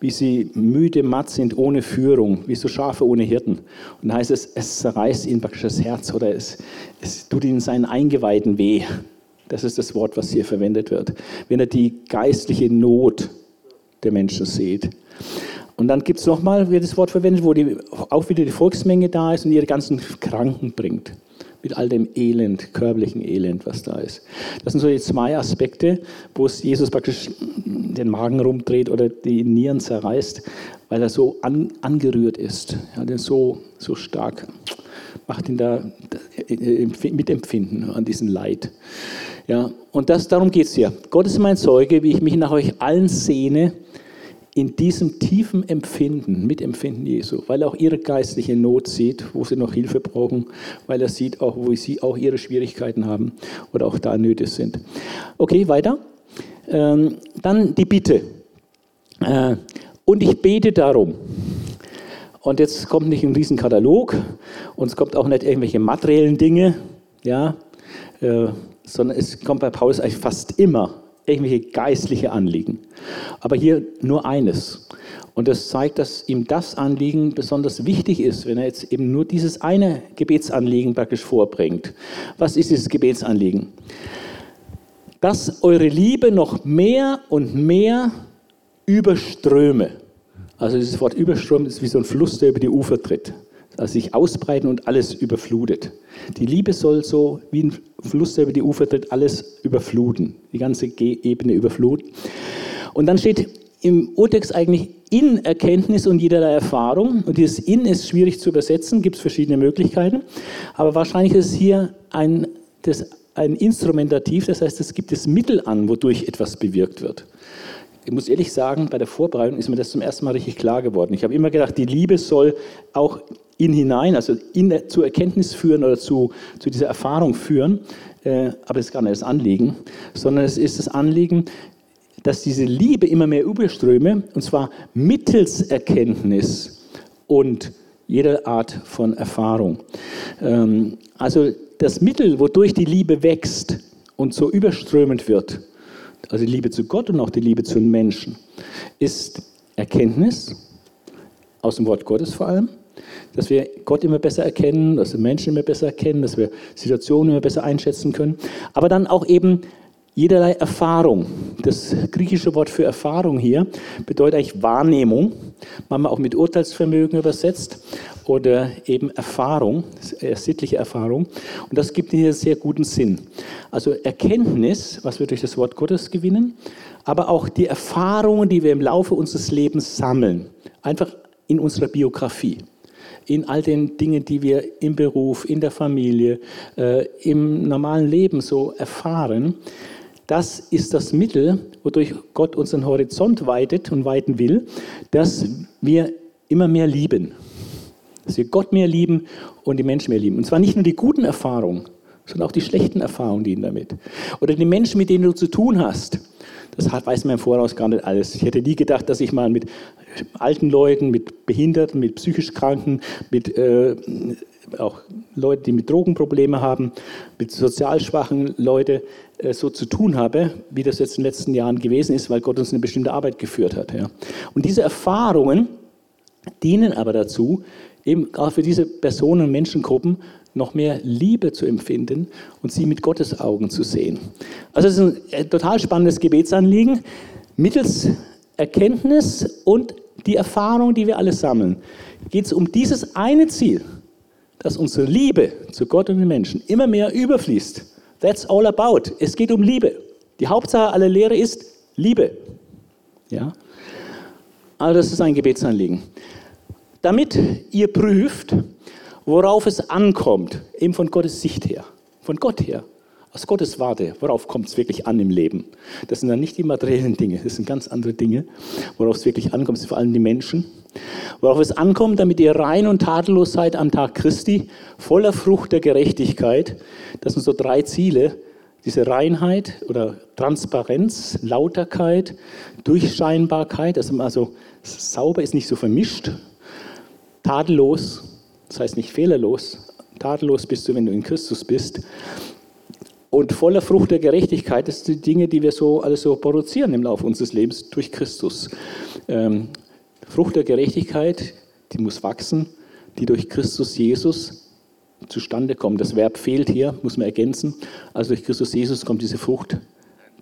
wie sie müde, matt sind, ohne Führung, wie so Schafe ohne Hirten. Und da heißt es, es zerreißt ihnen praktisch das Herz oder es, es tut ihnen seinen Eingeweiden weh. Das ist das Wort, was hier verwendet wird. Wenn er die geistliche Not der Menschen sieht. Und dann gibt es nochmal, wird das Wort verwendet, wo die, auch wieder die Volksmenge da ist und ihre ganzen Kranken bringt. Mit all dem Elend, körperlichen Elend, was da ist. Das sind so die zwei Aspekte, wo es Jesus praktisch den Magen rumdreht oder die Nieren zerreißt, weil er so an, angerührt ist. Ja, der so, so stark macht ihn da mitempfinden an diesem Leid. Ja, und das, darum geht es hier. Gott ist mein Zeuge, wie ich mich nach euch allen sehne, in diesem tiefen Empfinden, Mitempfinden Jesu, weil er auch ihre geistliche Not sieht, wo sie noch Hilfe brauchen, weil er sieht auch, wo sie auch ihre Schwierigkeiten haben oder auch da Nöte sind. Okay, weiter. Ähm, dann die Bitte. Äh, und ich bete darum. Und jetzt kommt nicht ein Riesenkatalog und es kommt auch nicht irgendwelche materiellen Dinge, ja, äh, sondern es kommt bei Paulus eigentlich fast immer irgendwelche geistliche Anliegen. Aber hier nur eines. Und das zeigt, dass ihm das Anliegen besonders wichtig ist, wenn er jetzt eben nur dieses eine Gebetsanliegen praktisch vorbringt. Was ist dieses Gebetsanliegen? Dass eure Liebe noch mehr und mehr überströme. Also dieses Wort überströmen ist wie so ein Fluss, der über die Ufer tritt also sich ausbreiten und alles überflutet. Die Liebe soll so wie ein Fluss, der über die Ufer tritt, alles überfluten, die ganze Ebene überfluten. Und dann steht im Urtext eigentlich in Erkenntnis und jederlei Erfahrung. Und dieses in ist schwierig zu übersetzen, gibt es verschiedene Möglichkeiten. Aber wahrscheinlich ist es hier ein, das, ein Instrumentativ, das heißt, es gibt das Mittel an, wodurch etwas bewirkt wird. Ich muss ehrlich sagen, bei der Vorbereitung ist mir das zum ersten Mal richtig klar geworden. Ich habe immer gedacht, die Liebe soll auch in hinein, also in, zur Erkenntnis führen oder zu, zu dieser Erfahrung führen. Äh, aber das ist gar nicht das Anliegen, sondern es ist das Anliegen, dass diese Liebe immer mehr überströme, und zwar mittels Erkenntnis und jeder Art von Erfahrung. Ähm, also das Mittel, wodurch die Liebe wächst und so überströmend wird, also die Liebe zu Gott und auch die Liebe zu den Menschen, ist Erkenntnis, aus dem Wort Gottes vor allem, dass wir Gott immer besser erkennen, dass wir Menschen immer besser erkennen, dass wir Situationen immer besser einschätzen können, aber dann auch eben jederlei Erfahrung. Das griechische Wort für Erfahrung hier bedeutet eigentlich Wahrnehmung, manchmal auch mit Urteilsvermögen übersetzt oder eben Erfahrung, sittliche Erfahrung. Und das gibt hier sehr guten Sinn. Also Erkenntnis, was wir durch das Wort Gottes gewinnen, aber auch die Erfahrungen, die wir im Laufe unseres Lebens sammeln, einfach in unserer Biografie in all den Dingen, die wir im Beruf, in der Familie, äh, im normalen Leben so erfahren. Das ist das Mittel, wodurch Gott unseren Horizont weitet und weiten will, dass wir immer mehr lieben. Dass wir Gott mehr lieben und die Menschen mehr lieben. Und zwar nicht nur die guten Erfahrungen, sondern auch die schlechten Erfahrungen dienen damit. Oder die Menschen, mit denen du zu tun hast. Das weiß man im Voraus gar nicht alles. Ich hätte nie gedacht, dass ich mal mit alten Leuten, mit Behinderten, mit psychisch Kranken, mit äh, auch Leuten, die mit Drogenprobleme haben, mit sozial schwachen Leuten äh, so zu tun habe, wie das jetzt in den letzten Jahren gewesen ist, weil Gott uns eine bestimmte Arbeit geführt hat. Ja. Und diese Erfahrungen dienen aber dazu, eben auch für diese Personen und Menschengruppen noch mehr Liebe zu empfinden und sie mit Gottes Augen zu sehen. Also es ist ein total spannendes Gebetsanliegen. Mittels Erkenntnis und die Erfahrung, die wir alle sammeln, geht es um dieses eine Ziel, dass unsere Liebe zu Gott und den Menschen immer mehr überfließt. That's all about. Es geht um Liebe. Die Hauptsache aller Lehre ist Liebe. Ja? Also das ist ein Gebetsanliegen. Damit ihr prüft, worauf es ankommt, eben von Gottes Sicht her, von Gott her, aus Gottes Warte, worauf kommt es wirklich an im Leben? Das sind dann nicht die materiellen Dinge, das sind ganz andere Dinge. Worauf es wirklich ankommt, sind vor allem die Menschen. Worauf es ankommt, damit ihr rein und tadellos seid am Tag Christi, voller Frucht der Gerechtigkeit. Das sind so drei Ziele. Diese Reinheit oder Transparenz, Lauterkeit, Durchscheinbarkeit, also, also sauber ist nicht so vermischt. Tadellos, das heißt nicht fehlerlos. Tadellos bist du, wenn du in Christus bist. Und voller Frucht der Gerechtigkeit, das sind die Dinge, die wir so alles so produzieren im Laufe unseres Lebens durch Christus. Ähm, Frucht der Gerechtigkeit, die muss wachsen, die durch Christus Jesus zustande kommt. Das Verb fehlt hier, muss man ergänzen. Also durch Christus Jesus kommt diese Frucht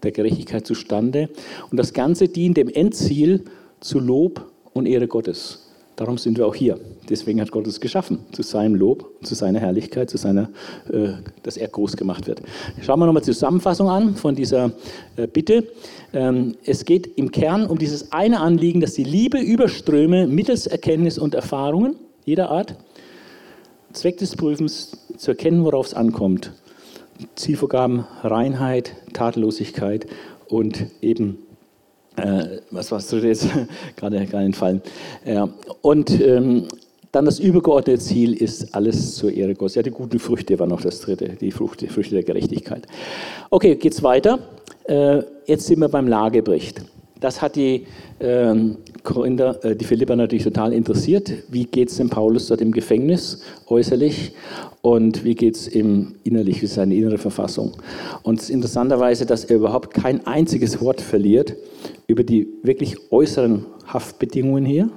der Gerechtigkeit zustande. Und das Ganze dient dem Endziel zu Lob und Ehre Gottes. Darum sind wir auch hier. Deswegen hat Gott uns geschaffen, zu seinem Lob, zu seiner Herrlichkeit, zu seiner, äh, dass er groß gemacht wird. Schauen wir nochmal die Zusammenfassung an von dieser äh, Bitte. Ähm, es geht im Kern um dieses eine Anliegen, dass die Liebe überströme mittels Erkenntnis und Erfahrungen jeder Art. Zweck des Prüfens zu erkennen, worauf es ankommt. Zielvorgaben, Reinheit, Tadellosigkeit und eben äh, was warst du jetzt gerade entfallen. Ja. Und ähm, dann das übergeordnete Ziel ist alles zur Ehre Gottes. Ja, die guten Früchte war noch das dritte, die Früchte, Früchte der Gerechtigkeit. Okay, geht's weiter. Äh, jetzt sind wir beim Lagebericht. Das hat die ähm, Korinther, äh, die Philipper natürlich total interessiert. Wie geht es dem Paulus dort im Gefängnis äußerlich und wie geht es ihm innerlich, wie ist seine innere Verfassung? Und interessanterweise, dass er überhaupt kein einziges Wort verliert über die wirklich äußeren Haftbedingungen hier.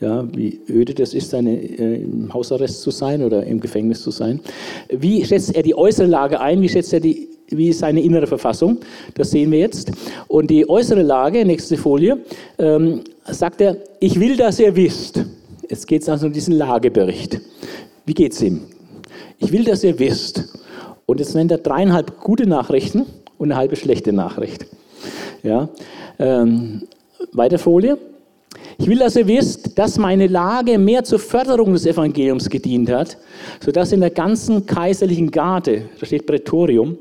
Ja, wie öde das ist, eine, äh, im Hausarrest zu sein oder im Gefängnis zu sein. Wie schätzt er die äußere Lage ein? Wie schätzt er die, wie ist seine innere Verfassung? Das sehen wir jetzt. Und die äußere Lage, nächste Folie, ähm, sagt er, ich will, dass ihr wisst. Jetzt geht es also um diesen Lagebericht. Wie geht es ihm? Ich will, dass ihr wisst. Und jetzt nennt er dreieinhalb gute Nachrichten und eine halbe schlechte Nachricht. Ja. Ähm, weiter Folie. Ich will, dass ihr wisst, dass meine Lage mehr zur Förderung des Evangeliums gedient hat, sodass in der ganzen kaiserlichen Garde, da steht Prätorium,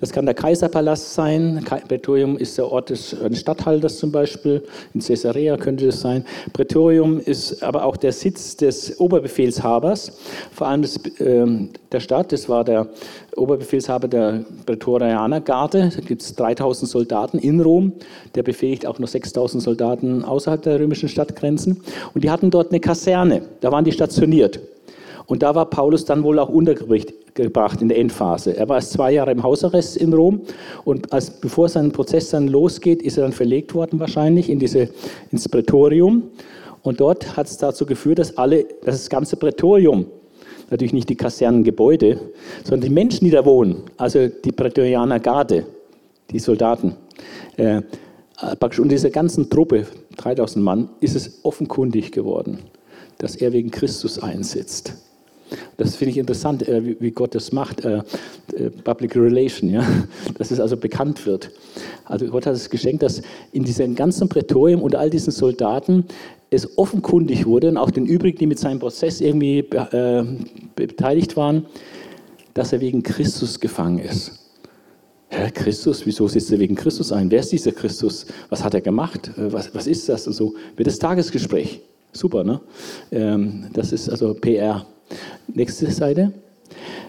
das kann der Kaiserpalast sein, Prätorium ist der Ort des Stadthalters zum Beispiel, in Caesarea könnte das sein. Prätorium ist aber auch der Sitz des Oberbefehlshabers, vor allem des, äh, der Stadt, das war der Oberbefehlshaber der Prätorianergarde. Da gibt es 3000 Soldaten in Rom. Der befähigt auch noch 6000 Soldaten außerhalb der römischen Stadtgrenzen. Und die hatten dort eine Kaserne. Da waren die stationiert. Und da war Paulus dann wohl auch untergebracht in der Endphase. Er war erst zwei Jahre im Hausarrest in Rom und als, bevor sein Prozess dann losgeht, ist er dann verlegt worden wahrscheinlich in diese, ins Prätorium. Und dort hat es dazu geführt, dass, alle, dass das ganze Prätorium natürlich nicht die Kasernengebäude, sondern die Menschen, die da wohnen, also die Prätorianer Garde, die Soldaten. Äh, und dieser ganzen Truppe, 3000 Mann, ist es offenkundig geworden, dass er wegen Christus einsetzt. Das finde ich interessant, äh, wie Gott das macht, äh, äh, Public Relation, ja? dass es also bekannt wird. Also Gott hat es geschenkt, dass in diesem ganzen Prätorium unter all diesen Soldaten es offenkundig wurde und auch den übrigen, die mit seinem Prozess irgendwie beteiligt waren, dass er wegen Christus gefangen ist. Herr Christus, wieso sitzt er wegen Christus ein? Wer ist dieser Christus? Was hat er gemacht? Was, was ist das? Und so wird das Tagesgespräch. Super, ne? Ähm, das ist also PR. Nächste Seite.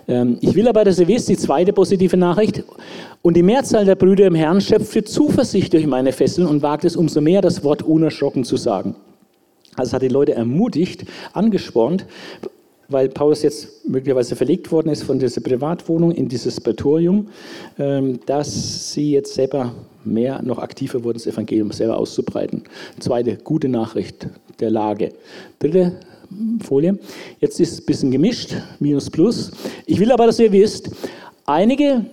Ähm, ich will aber, dass ihr wisst, die zweite positive Nachricht. Und die Mehrzahl der Brüder im Herrn schöpfte Zuversicht durch meine Fesseln und wagt es umso mehr, das Wort unerschrocken zu sagen. Also hat die Leute ermutigt, angespornt, weil Paulus jetzt möglicherweise verlegt worden ist von dieser Privatwohnung in dieses Prätorium, ähm, dass sie jetzt selber mehr noch aktiver wurden, das Evangelium selber auszubreiten. Zweite gute Nachricht der Lage. Dritte Folie. Jetzt ist es ein bisschen gemischt, Minus Plus. Ich will aber, dass ihr wisst, einige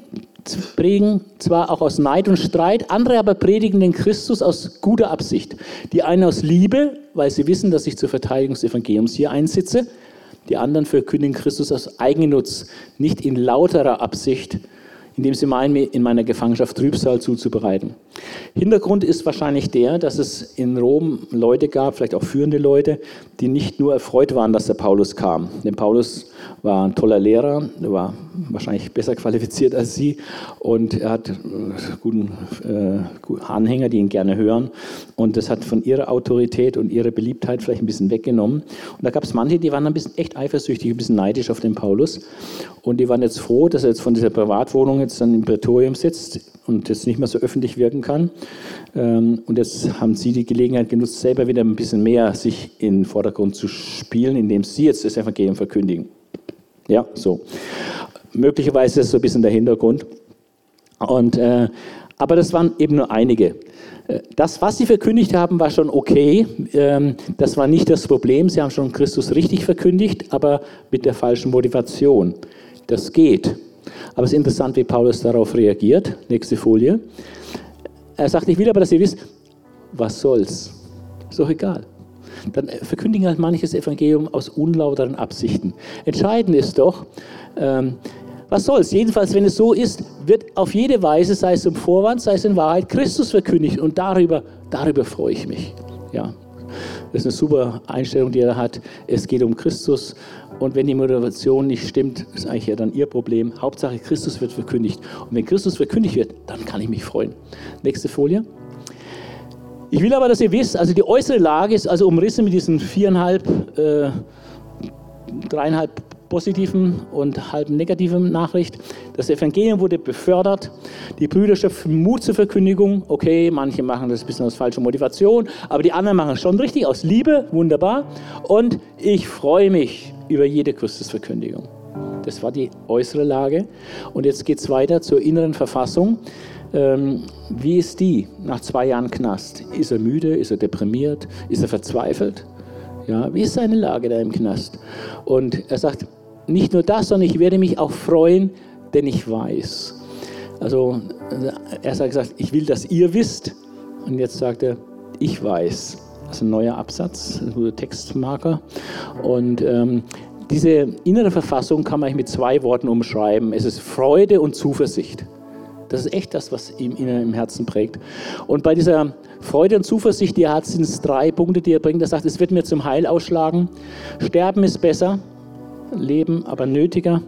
predigen zwar auch aus Neid und Streit, andere aber predigen den Christus aus guter Absicht. Die einen aus Liebe, weil sie wissen, dass ich zur Verteidigung des Evangeliums hier einsitze. Die anderen verkündigen Christus aus Eigennutz, nicht in lauterer Absicht, indem sie meinen, mir in meiner Gefangenschaft Trübsal zuzubereiten. Hintergrund ist wahrscheinlich der, dass es in Rom Leute gab, vielleicht auch führende Leute, die nicht nur erfreut waren, dass der Paulus kam. Denn Paulus war ein toller Lehrer, war wahrscheinlich besser qualifiziert als sie und er hat äh, guten äh, Anhänger, die ihn gerne hören. Und das hat von ihrer Autorität und ihrer Beliebtheit vielleicht ein bisschen weggenommen. Und da gab es manche, die waren ein bisschen echt eifersüchtig, ein bisschen neidisch auf den Paulus. Und die waren jetzt froh, dass er jetzt von dieser Privatwohnung jetzt dann im Prätorium sitzt und jetzt nicht mehr so öffentlich wirken kann. Ähm, und jetzt haben Sie die Gelegenheit genutzt, selber wieder ein bisschen mehr sich in den Vordergrund zu spielen, indem Sie jetzt das Evangelium verkündigen. Ja, so. Möglicherweise ist das so ein bisschen der Hintergrund. Und, äh, Aber das waren eben nur einige. Äh, das, was sie verkündigt haben, war schon okay. Ähm, das war nicht das Problem. Sie haben schon Christus richtig verkündigt, aber mit der falschen Motivation. Das geht. Aber es ist interessant, wie Paulus darauf reagiert. Nächste Folie. Er sagt, ich will aber, dass ihr wisst, was soll's? Ist doch egal. Dann verkündigen halt manches Evangelium aus unlauteren Absichten. Entscheidend ist doch, ähm, was soll's? Jedenfalls, wenn es so ist, wird auf jede Weise, sei es im Vorwand, sei es in Wahrheit, Christus verkündigt. Und darüber, darüber freue ich mich. Ja, das ist eine super Einstellung, die er hat. Es geht um Christus. Und wenn die Motivation nicht stimmt, ist eigentlich ja dann ihr Problem. Hauptsache, Christus wird verkündigt. Und wenn Christus verkündigt wird, dann kann ich mich freuen. Nächste Folie. Ich will aber, dass ihr wisst, also die äußere Lage ist also umrissen mit diesen viereinhalb, äh, dreieinhalb positiven und halben negativen Nachricht. Das Evangelium wurde befördert. Die Brüder schöpfen Mut zur Verkündigung. Okay, manche machen das ein bisschen aus falscher Motivation, aber die anderen machen es schon richtig, aus Liebe. Wunderbar. Und ich freue mich über jede Christusverkündigung. Das war die äußere Lage. Und jetzt geht es weiter zur inneren Verfassung. Ähm, wie ist die nach zwei Jahren Knast? Ist er müde? Ist er deprimiert? Ist er verzweifelt? Ja, wie ist seine Lage da im Knast? Und er sagt, nicht nur das, sondern ich werde mich auch freuen, denn ich weiß. Also er hat gesagt, ich will, dass ihr wisst. Und jetzt sagt er, ich weiß. Das ist ein neuer Absatz, ein Textmarker. Und ähm, diese innere Verfassung kann man mit zwei Worten umschreiben. Es ist Freude und Zuversicht. Das ist echt das, was ihm im Herzen prägt. Und bei dieser Freude und Zuversicht, die er hat, sind es drei Punkte, die er bringt. Er sagt, es wird mir zum Heil ausschlagen. Sterben ist besser, Leben aber nötiger.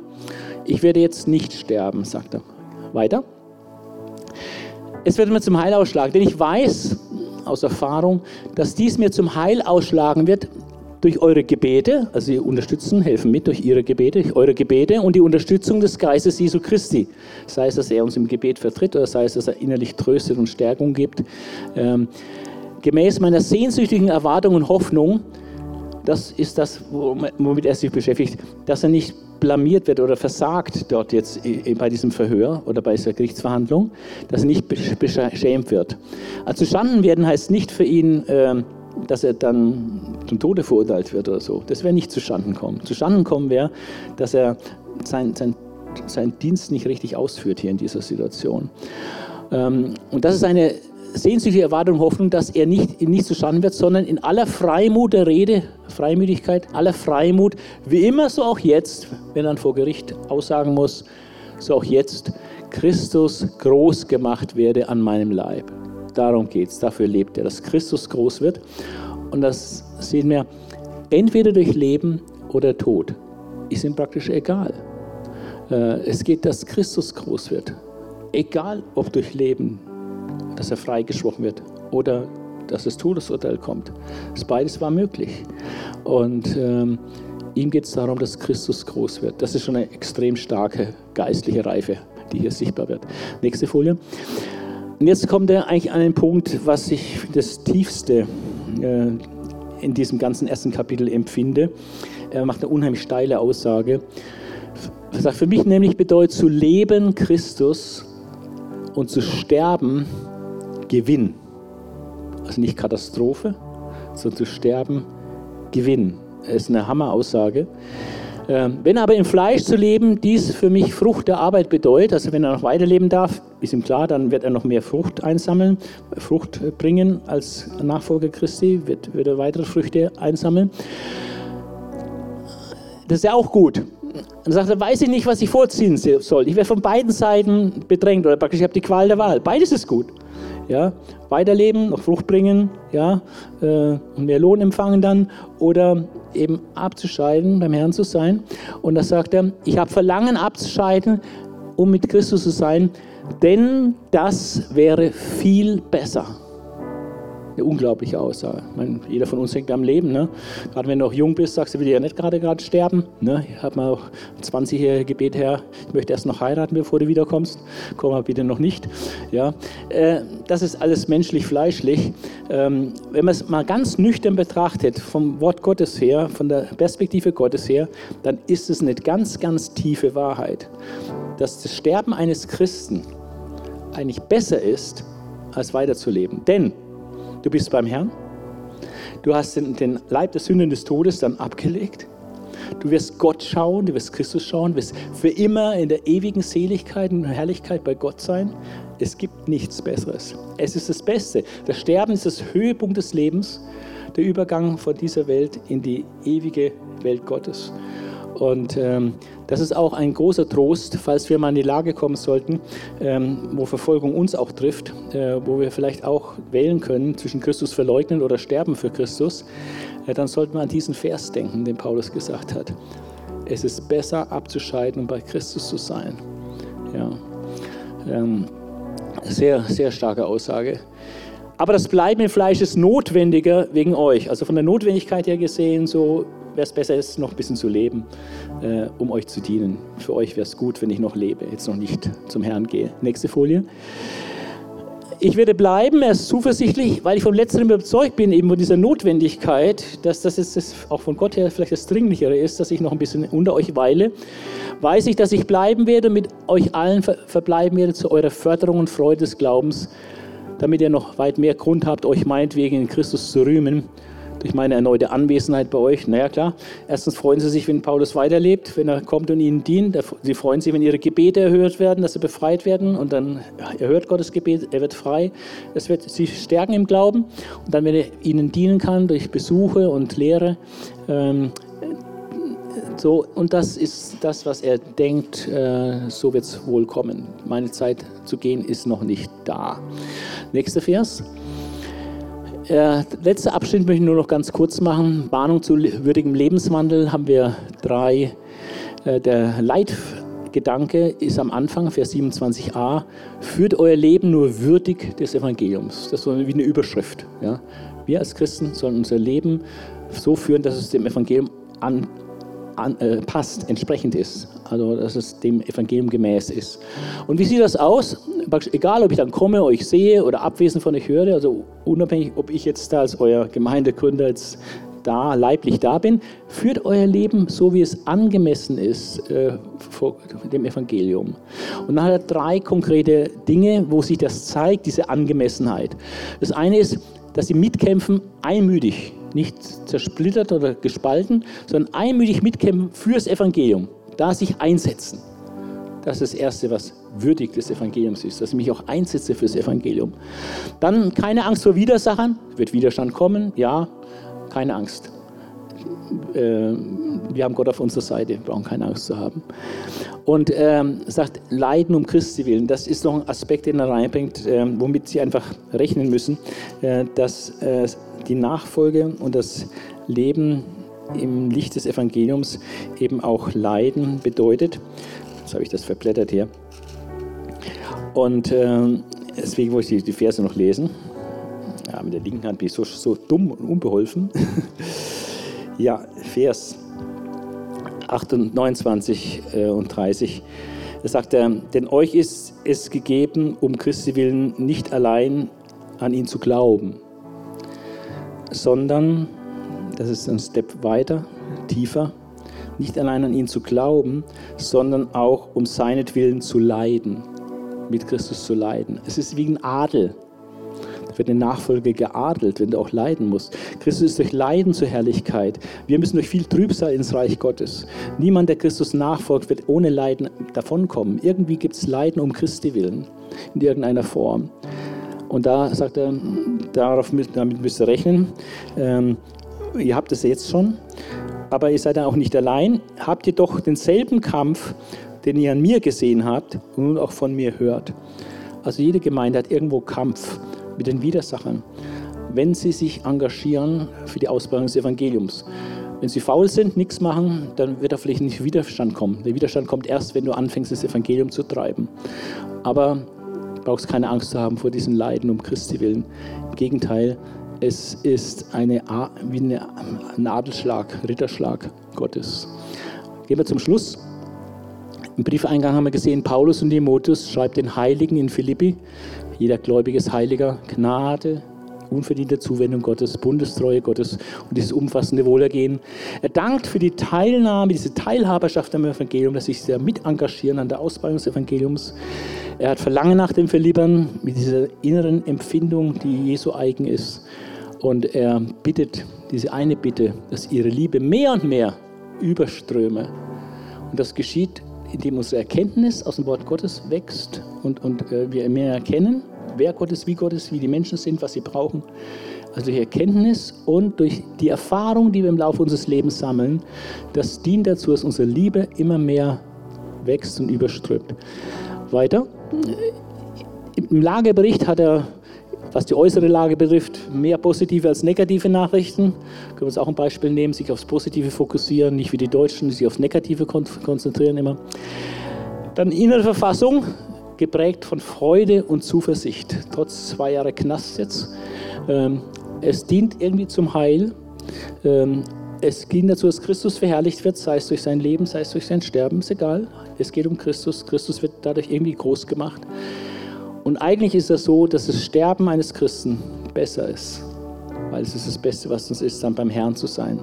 Ich werde jetzt nicht sterben, sagt er. Weiter. Es wird mir zum Heil ausschlagen, denn ich weiß aus Erfahrung, dass dies mir zum Heil ausschlagen wird durch eure Gebete, also sie unterstützen, helfen mit durch ihre Gebete, durch eure Gebete und die Unterstützung des Geistes Jesu Christi. Sei es, dass er uns im Gebet vertritt oder sei es, dass er innerlich tröstet und Stärkung gibt. Ähm, gemäß meiner sehnsüchtigen Erwartung und Hoffnung, das ist das, womit er sich beschäftigt, dass er nicht blamiert wird oder versagt dort jetzt bei diesem Verhör oder bei dieser Gerichtsverhandlung, dass er nicht beschämt wird. Also zustanden werden heißt nicht für ihn, ähm, dass er dann zum Tode verurteilt wird oder so. Das wäre nicht zustanden kommen. Zustanden kommen wäre, dass er sein, sein, seinen Dienst nicht richtig ausführt hier in dieser Situation. Ähm, und das ist eine sehnsüchtige Erwartung Hoffnung, dass er nicht, nicht zustande wird, sondern in aller Freimut der Rede, Freimütigkeit, aller Freimut, wie immer, so auch jetzt, wenn er vor Gericht aussagen muss, so auch jetzt, Christus groß gemacht werde an meinem Leib. Darum geht es, dafür lebt er, dass Christus groß wird. Und das sehen wir entweder durch Leben oder Tod. Ist ihm praktisch egal. Äh, es geht, dass Christus groß wird. Egal, ob durch Leben dass er freigesprochen wird oder dass das Todesurteil kommt. Das beides war möglich. Und ähm, ihm geht es darum, dass Christus groß wird. Das ist schon eine extrem starke geistliche Reife, die hier sichtbar wird. Nächste Folie. Und jetzt kommt er eigentlich an den Punkt, was ich das Tiefste äh, in diesem ganzen ersten Kapitel empfinde. Er macht eine unheimlich steile Aussage. Er sagt, für mich nämlich bedeutet zu leben Christus und zu sterben Gewinn. Also nicht Katastrophe, sondern zu sterben, Gewinn. Das ist eine Hammeraussage. Ähm, wenn aber im Fleisch zu leben, dies für mich Frucht der Arbeit bedeutet, also wenn er noch weiterleben darf, ist ihm klar, dann wird er noch mehr Frucht einsammeln, Frucht bringen als Nachfolger Christi, wird, wird er weitere Früchte einsammeln. Das ist ja auch gut. Dann sagt er, weiß ich nicht, was ich vorziehen soll. Ich werde von beiden Seiten bedrängt oder praktisch, ich habe die Qual der Wahl. Beides ist gut ja, weiterleben, noch Frucht bringen, ja, äh, und mehr Lohn empfangen dann oder eben abzuscheiden, beim Herrn zu sein. Und da sagt er, ich habe Verlangen abzuscheiden, um mit Christus zu sein, denn das wäre viel besser eine unglaubliche Aussage. Meine, jeder von uns hängt am Leben. Ne? Gerade wenn du noch jung bist, sagst du, will ja nicht gerade gerade sterben. Ne? Ich habe mal auch 20-jährige Gebet her, ich möchte erst noch heiraten, bevor du wiederkommst. Komm mal bitte noch nicht. Ja? Äh, das ist alles menschlich, fleischlich. Ähm, wenn man es mal ganz nüchtern betrachtet, vom Wort Gottes her, von der Perspektive Gottes her, dann ist es eine ganz, ganz tiefe Wahrheit, dass das Sterben eines Christen eigentlich besser ist, als weiterzuleben. Denn du bist beim Herrn, du hast den, den Leib der Sünden des Todes dann abgelegt, du wirst Gott schauen, du wirst Christus schauen, du wirst für immer in der ewigen Seligkeit und Herrlichkeit bei Gott sein. Es gibt nichts Besseres. Es ist das Beste. Das Sterben ist das Höhepunkt des Lebens, der Übergang von dieser Welt in die ewige Welt Gottes. Und ähm, das ist auch ein großer Trost, falls wir mal in die Lage kommen sollten, ähm, wo Verfolgung uns auch trifft, äh, wo wir vielleicht auch wählen können zwischen Christus verleugnen oder sterben für Christus, äh, dann sollten wir an diesen Vers denken, den Paulus gesagt hat. Es ist besser abzuscheiden und bei Christus zu sein. Ja. Ähm, sehr, sehr starke Aussage. Aber das Bleiben im Fleisch ist notwendiger wegen euch. Also von der Notwendigkeit her gesehen, so wäre es besser, ist noch ein bisschen zu leben, äh, um euch zu dienen. Für euch wäre es gut, wenn ich noch lebe, jetzt noch nicht zum Herrn gehe. Nächste Folie. Ich werde bleiben, er ist zuversichtlich, weil ich vom Letzteren überzeugt bin, eben von dieser Notwendigkeit, dass das jetzt das auch von Gott her vielleicht das Dringlichere ist, dass ich noch ein bisschen unter euch weile. Weiß ich, dass ich bleiben werde, mit euch allen verbleiben werde zu eurer Förderung und Freude des Glaubens, damit ihr noch weit mehr Grund habt, euch meinetwegen in Christus zu rühmen durch meine erneute Anwesenheit bei euch. Naja, klar. Erstens freuen sie sich, wenn Paulus weiterlebt, wenn er kommt und ihnen dient. Sie freuen sich, wenn ihre Gebete erhört werden, dass sie befreit werden. Und dann erhört Gottes Gebet, er wird frei. Es wird sie stärken im Glauben. Und dann, wenn er ihnen dienen kann durch Besuche und Lehre, ähm, so, und das ist das, was er denkt, äh, so wird es wohl kommen. Meine Zeit zu gehen ist noch nicht da. Nächster Vers. Äh, letzter Abschnitt möchte ich nur noch ganz kurz machen. Warnung zu würdigem Lebenswandel haben wir drei. Äh, der Leitgedanke ist am Anfang, Vers 27a, führt euer Leben nur würdig des Evangeliums. Das ist wie eine Überschrift. Ja? Wir als Christen sollen unser Leben so führen, dass es dem Evangelium an, an, äh, passt, entsprechend ist. Also, dass es dem Evangelium gemäß ist. Und wie sieht das aus? Egal, ob ich dann komme, euch sehe oder abwesend von euch höre, also unabhängig, ob ich jetzt da als euer Gemeindegründer jetzt da, leiblich da bin, führt euer Leben so, wie es angemessen ist äh, vor dem Evangelium. Und dann hat er drei konkrete Dinge, wo sich das zeigt, diese Angemessenheit. Das eine ist, dass sie mitkämpfen, einmütig nicht zersplittert oder gespalten, sondern einmütig mitkämpfen fürs Evangelium, da sich einsetzen. Das ist das Erste, was würdig des Evangeliums ist, dass ich mich auch einsetze fürs Evangelium. Dann keine Angst vor Widersachern, wird Widerstand kommen, ja, keine Angst. Äh, wir haben Gott auf unserer Seite, brauchen keine Angst zu haben. Und ähm, sagt, Leiden um Christi willen, das ist noch ein Aspekt, den er reinbringt, äh, womit sie einfach rechnen müssen, äh, dass äh, die Nachfolge und das Leben im Licht des Evangeliums eben auch Leiden bedeutet. Jetzt habe ich das verblättert hier. Und äh, deswegen wollte ich die, Verse noch lesen. Ja, mit der linken Hand bin ich so, so dumm und unbeholfen. ja, Vers 28 äh, und 30. Da sagt er, denn euch ist es gegeben, um Christi willen nicht allein an ihn zu glauben, sondern, das ist ein Step weiter, tiefer, nicht allein an ihn zu glauben, sondern auch um seinetwillen zu leiden, mit Christus zu leiden. Es ist wie ein Adel. Da wird eine Nachfolge geadelt, wenn du auch leiden musst. Christus ist durch Leiden zur Herrlichkeit. Wir müssen durch viel Trübsal ins Reich Gottes. Niemand, der Christus nachfolgt, wird ohne Leiden davonkommen. Irgendwie gibt es Leiden um Christi willen, in irgendeiner Form. Und da sagt er, darauf, damit müsst ihr rechnen. Ähm, ihr habt es jetzt schon, aber ihr seid dann auch nicht allein. Habt ihr doch denselben Kampf, den ihr an mir gesehen habt und nun auch von mir hört. Also jede Gemeinde hat irgendwo Kampf mit den Widersachern, wenn sie sich engagieren für die Ausbreitung des Evangeliums. Wenn sie faul sind, nichts machen, dann wird da vielleicht nicht Widerstand kommen. Der Widerstand kommt erst, wenn du anfängst, das Evangelium zu treiben. Aber brauchst keine Angst zu haben vor diesen Leiden um Christi willen. Im Gegenteil, es ist eine, wie eine Nadelschlag, Ritterschlag Gottes. Gehen wir zum Schluss. Im Briefeingang haben wir gesehen, Paulus und Timotheus schreibt den Heiligen in Philippi, jeder Gläubige ist Heiliger, Gnade, unverdiente Zuwendung Gottes, Bundestreue Gottes und dieses umfassende Wohlergehen. Er dankt für die Teilnahme, diese Teilhaberschaft am Evangelium, dass sich sehr mit engagieren an der Ausbreitung des Evangeliums. Er hat Verlangen nach dem Verliebern mit dieser inneren Empfindung, die Jesu eigen ist. Und er bittet diese eine Bitte, dass ihre Liebe mehr und mehr überströme. Und das geschieht, indem unsere Erkenntnis aus dem Wort Gottes wächst und, und äh, wir mehr erkennen wer Gott ist, wie Gott ist, wie die Menschen sind, was sie brauchen. Also durch Erkenntnis und durch die Erfahrung, die wir im Laufe unseres Lebens sammeln, das dient dazu, dass unsere Liebe immer mehr wächst und überströmt. Weiter. Im Lagebericht hat er, was die äußere Lage betrifft, mehr positive als negative Nachrichten. Können wir uns auch ein Beispiel nehmen, sich aufs Positive fokussieren, nicht wie die Deutschen, die sich aufs Negative konzentrieren immer. Dann innere Verfassung, geprägt von Freude und Zuversicht, trotz zwei Jahre Knast jetzt. Ähm, es dient irgendwie zum Heil. Ähm, es dient dazu, dass Christus verherrlicht wird, sei es durch sein Leben, sei es durch sein Sterben, ist egal. Es geht um Christus. Christus wird dadurch irgendwie groß gemacht. Und eigentlich ist es so, dass das Sterben eines Christen besser ist, weil es ist das Beste, was uns ist, dann beim Herrn zu sein.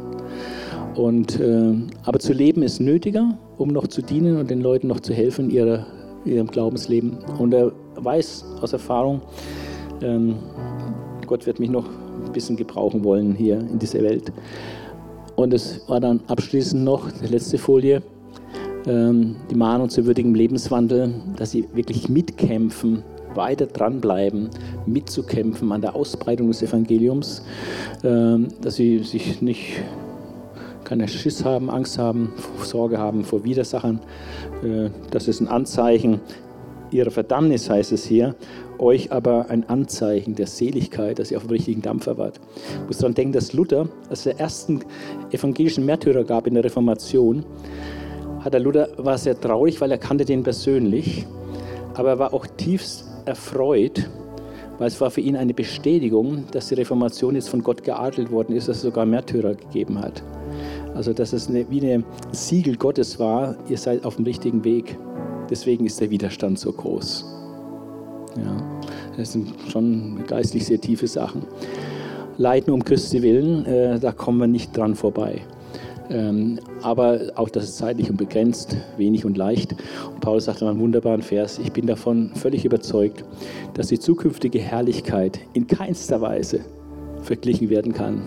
Und, äh, aber zu leben ist nötiger, um noch zu dienen und den Leuten noch zu helfen, ihre ihrem Glaubensleben. Und er weiß aus Erfahrung, ähm, Gott wird mich noch ein bisschen gebrauchen wollen hier in dieser Welt. Und es war dann abschließend noch die letzte Folie, ähm, die Mahnung zu würdigem Lebenswandel, dass sie wirklich mitkämpfen, weiter dranbleiben, mitzukämpfen an der Ausbreitung des Evangeliums, ähm, dass sie sich nicht keine Schiss haben, Angst haben, Sorge haben vor Widersachern. Äh, das ist ein Anzeichen ihrer Verdammnis, heißt es hier. Euch aber ein Anzeichen der Seligkeit, dass ihr auf dem richtigen Dampfer wart. Ich muss daran denken, dass Luther, als der ersten evangelischen Märtyrer gab in der Reformation, hat der Luther, war sehr traurig, weil er kannte den persönlich, aber er war auch tiefst erfreut, weil es war für ihn eine Bestätigung, dass die Reformation jetzt von Gott geadelt worden ist, dass es sogar Märtyrer gegeben hat. Also, dass es eine, wie ein Siegel Gottes war, ihr seid auf dem richtigen Weg. Deswegen ist der Widerstand so groß. Ja, das sind schon geistlich sehr tiefe Sachen. Leiden um Christi willen, äh, da kommen wir nicht dran vorbei. Ähm, aber auch das ist zeitlich und begrenzt, wenig und leicht. Und Paulus sagt in einem wunderbaren Vers, ich bin davon völlig überzeugt, dass die zukünftige Herrlichkeit in keinster Weise verglichen werden kann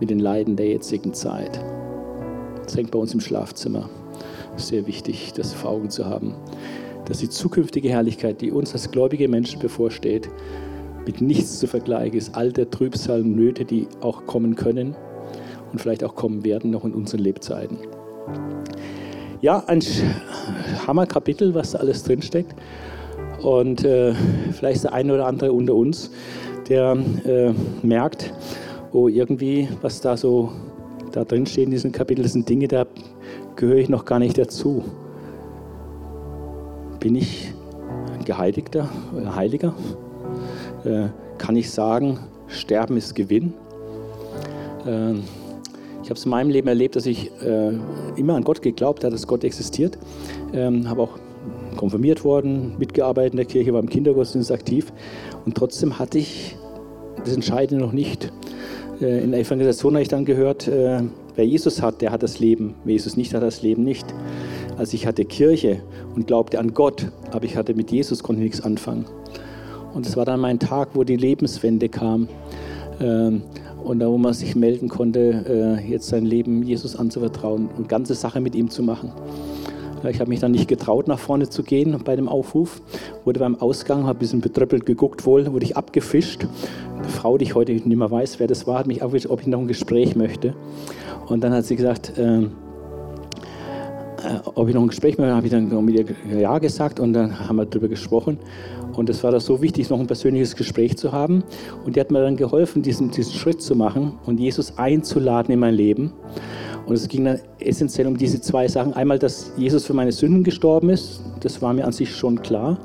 mit den Leiden der jetzigen Zeit. Das hängt bei uns im Schlafzimmer. Sehr wichtig, das vor Augen zu haben. Dass die zukünftige Herrlichkeit, die uns als gläubige Menschen bevorsteht, mit nichts zu vergleichen ist. All der Trübsal und Nöte, die auch kommen können und vielleicht auch kommen werden, noch in unseren Lebzeiten. Ja, ein Hammerkapitel, was da alles drinsteckt. Und äh, vielleicht der eine oder andere unter uns, der äh, merkt, oh, irgendwie, was da so da drin in diesem Kapitel, das sind Dinge, da gehöre ich noch gar nicht dazu. Bin ich ein Geheiligter oder Heiliger? Äh, kann ich sagen, Sterben ist Gewinn? Äh, ich habe es in meinem Leben erlebt, dass ich äh, immer an Gott geglaubt habe, dass Gott existiert. Ähm, habe auch konfirmiert worden, mitgearbeitet in der Kirche, war im Kindergottesdienst aktiv und trotzdem hatte ich das Entscheidende noch nicht. Äh, in der Evangelisation habe ich dann gehört, äh, wer Jesus hat, der hat das Leben. Wer Jesus nicht hat, das Leben nicht. Also ich hatte Kirche und glaubte an Gott, aber ich hatte mit Jesus konnte nichts anfangen. Und es war dann mein Tag, wo die Lebenswende kam. Ähm, und da, wo man sich melden konnte, äh, jetzt sein Leben Jesus anzuvertrauen und ganze Sache mit ihm zu machen. Ich habe mich dann nicht getraut, nach vorne zu gehen bei dem Aufruf. Wurde beim Ausgang, habe ein bisschen betröppelt geguckt wohl, wurde ich abgefischt. Eine Frau, die ich heute nicht mehr weiß, wer das war, hat mich abgefischt, ob ich noch ein Gespräch möchte. Und dann hat sie gesagt, äh, ob ich noch ein Gespräch möchte, habe ich dann mit ihr Ja gesagt und dann haben wir darüber gesprochen. Und es war da so wichtig, noch ein persönliches Gespräch zu haben. Und die hat mir dann geholfen, diesen, diesen Schritt zu machen und Jesus einzuladen in mein Leben. Und es ging dann essentiell um diese zwei Sachen. Einmal, dass Jesus für meine Sünden gestorben ist, das war mir an sich schon klar.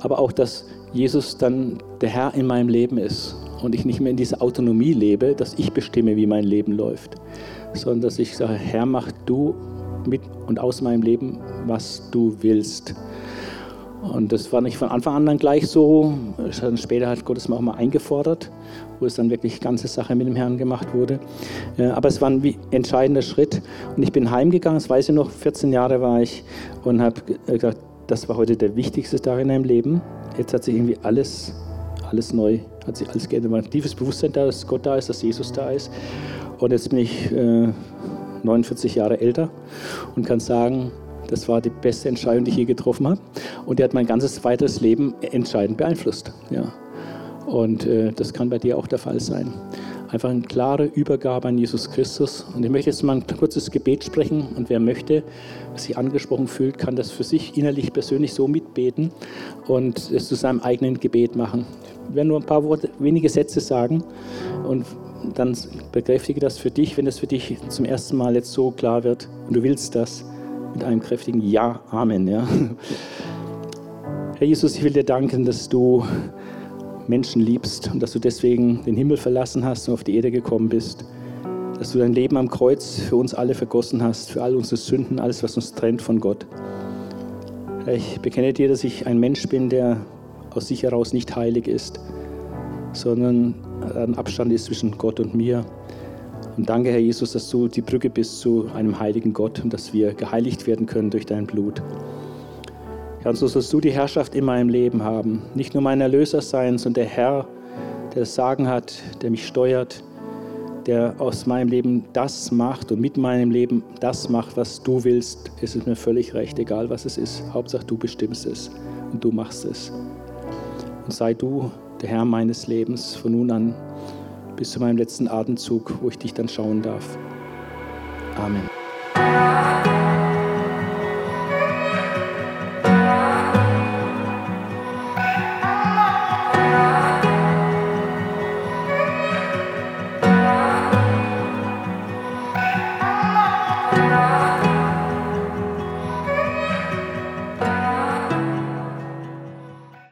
Aber auch, dass Jesus dann der Herr in meinem Leben ist und ich nicht mehr in dieser Autonomie lebe, dass ich bestimme, wie mein Leben läuft, sondern dass ich sage, Herr, mach du mit und aus meinem Leben, was du willst. Und das war nicht von Anfang an dann gleich so. Später hat Gott es auch mal eingefordert, wo es dann wirklich ganze Sache mit dem Herrn gemacht wurde. Äh, aber es war ein entscheidender Schritt. Und ich bin heimgegangen, das weiß ich noch, 14 Jahre war ich und habe gesagt, das war heute der wichtigste Tag in meinem Leben. Jetzt hat sich irgendwie alles, alles neu, hat sich alles geändert. Ein tiefes Bewusstsein da, dass Gott da ist, dass Jesus da ist. Und jetzt bin ich äh, 49 Jahre älter und kann sagen, das war die beste Entscheidung, die ich je getroffen habe. Und die hat mein ganzes weiteres Leben entscheidend beeinflusst. Ja. Und äh, das kann bei dir auch der Fall sein. Einfach eine klare Übergabe an Jesus Christus. Und ich möchte jetzt mal ein kurzes Gebet sprechen. Und wer möchte, sich angesprochen fühlt, kann das für sich innerlich persönlich so mitbeten und es zu seinem eigenen Gebet machen. Ich werde nur ein paar Worte, wenige Sätze sagen. Und dann bekräftige das für dich, wenn es für dich zum ersten Mal jetzt so klar wird und du willst das mit einem kräftigen Ja, Amen. Ja. Herr Jesus, ich will dir danken, dass du Menschen liebst und dass du deswegen den Himmel verlassen hast und auf die Erde gekommen bist. Dass du dein Leben am Kreuz für uns alle vergossen hast, für all unsere Sünden, alles, was uns trennt von Gott. Ich bekenne dir, dass ich ein Mensch bin, der aus sich heraus nicht heilig ist, sondern ein Abstand ist zwischen Gott und mir. Und danke, Herr Jesus, dass du die Brücke bist zu einem heiligen Gott und dass wir geheiligt werden können durch dein Blut. Herr, und so sollst du die Herrschaft in meinem Leben haben. Nicht nur mein Erlöser sein, sondern der Herr, der das Sagen hat, der mich steuert, der aus meinem Leben das macht und mit meinem Leben das macht, was du willst. Es ist mir völlig recht, egal was es ist. Hauptsache du bestimmst es und du machst es. Und sei du der Herr meines Lebens von nun an bis zu meinem letzten Atemzug, wo ich dich dann schauen darf. Amen.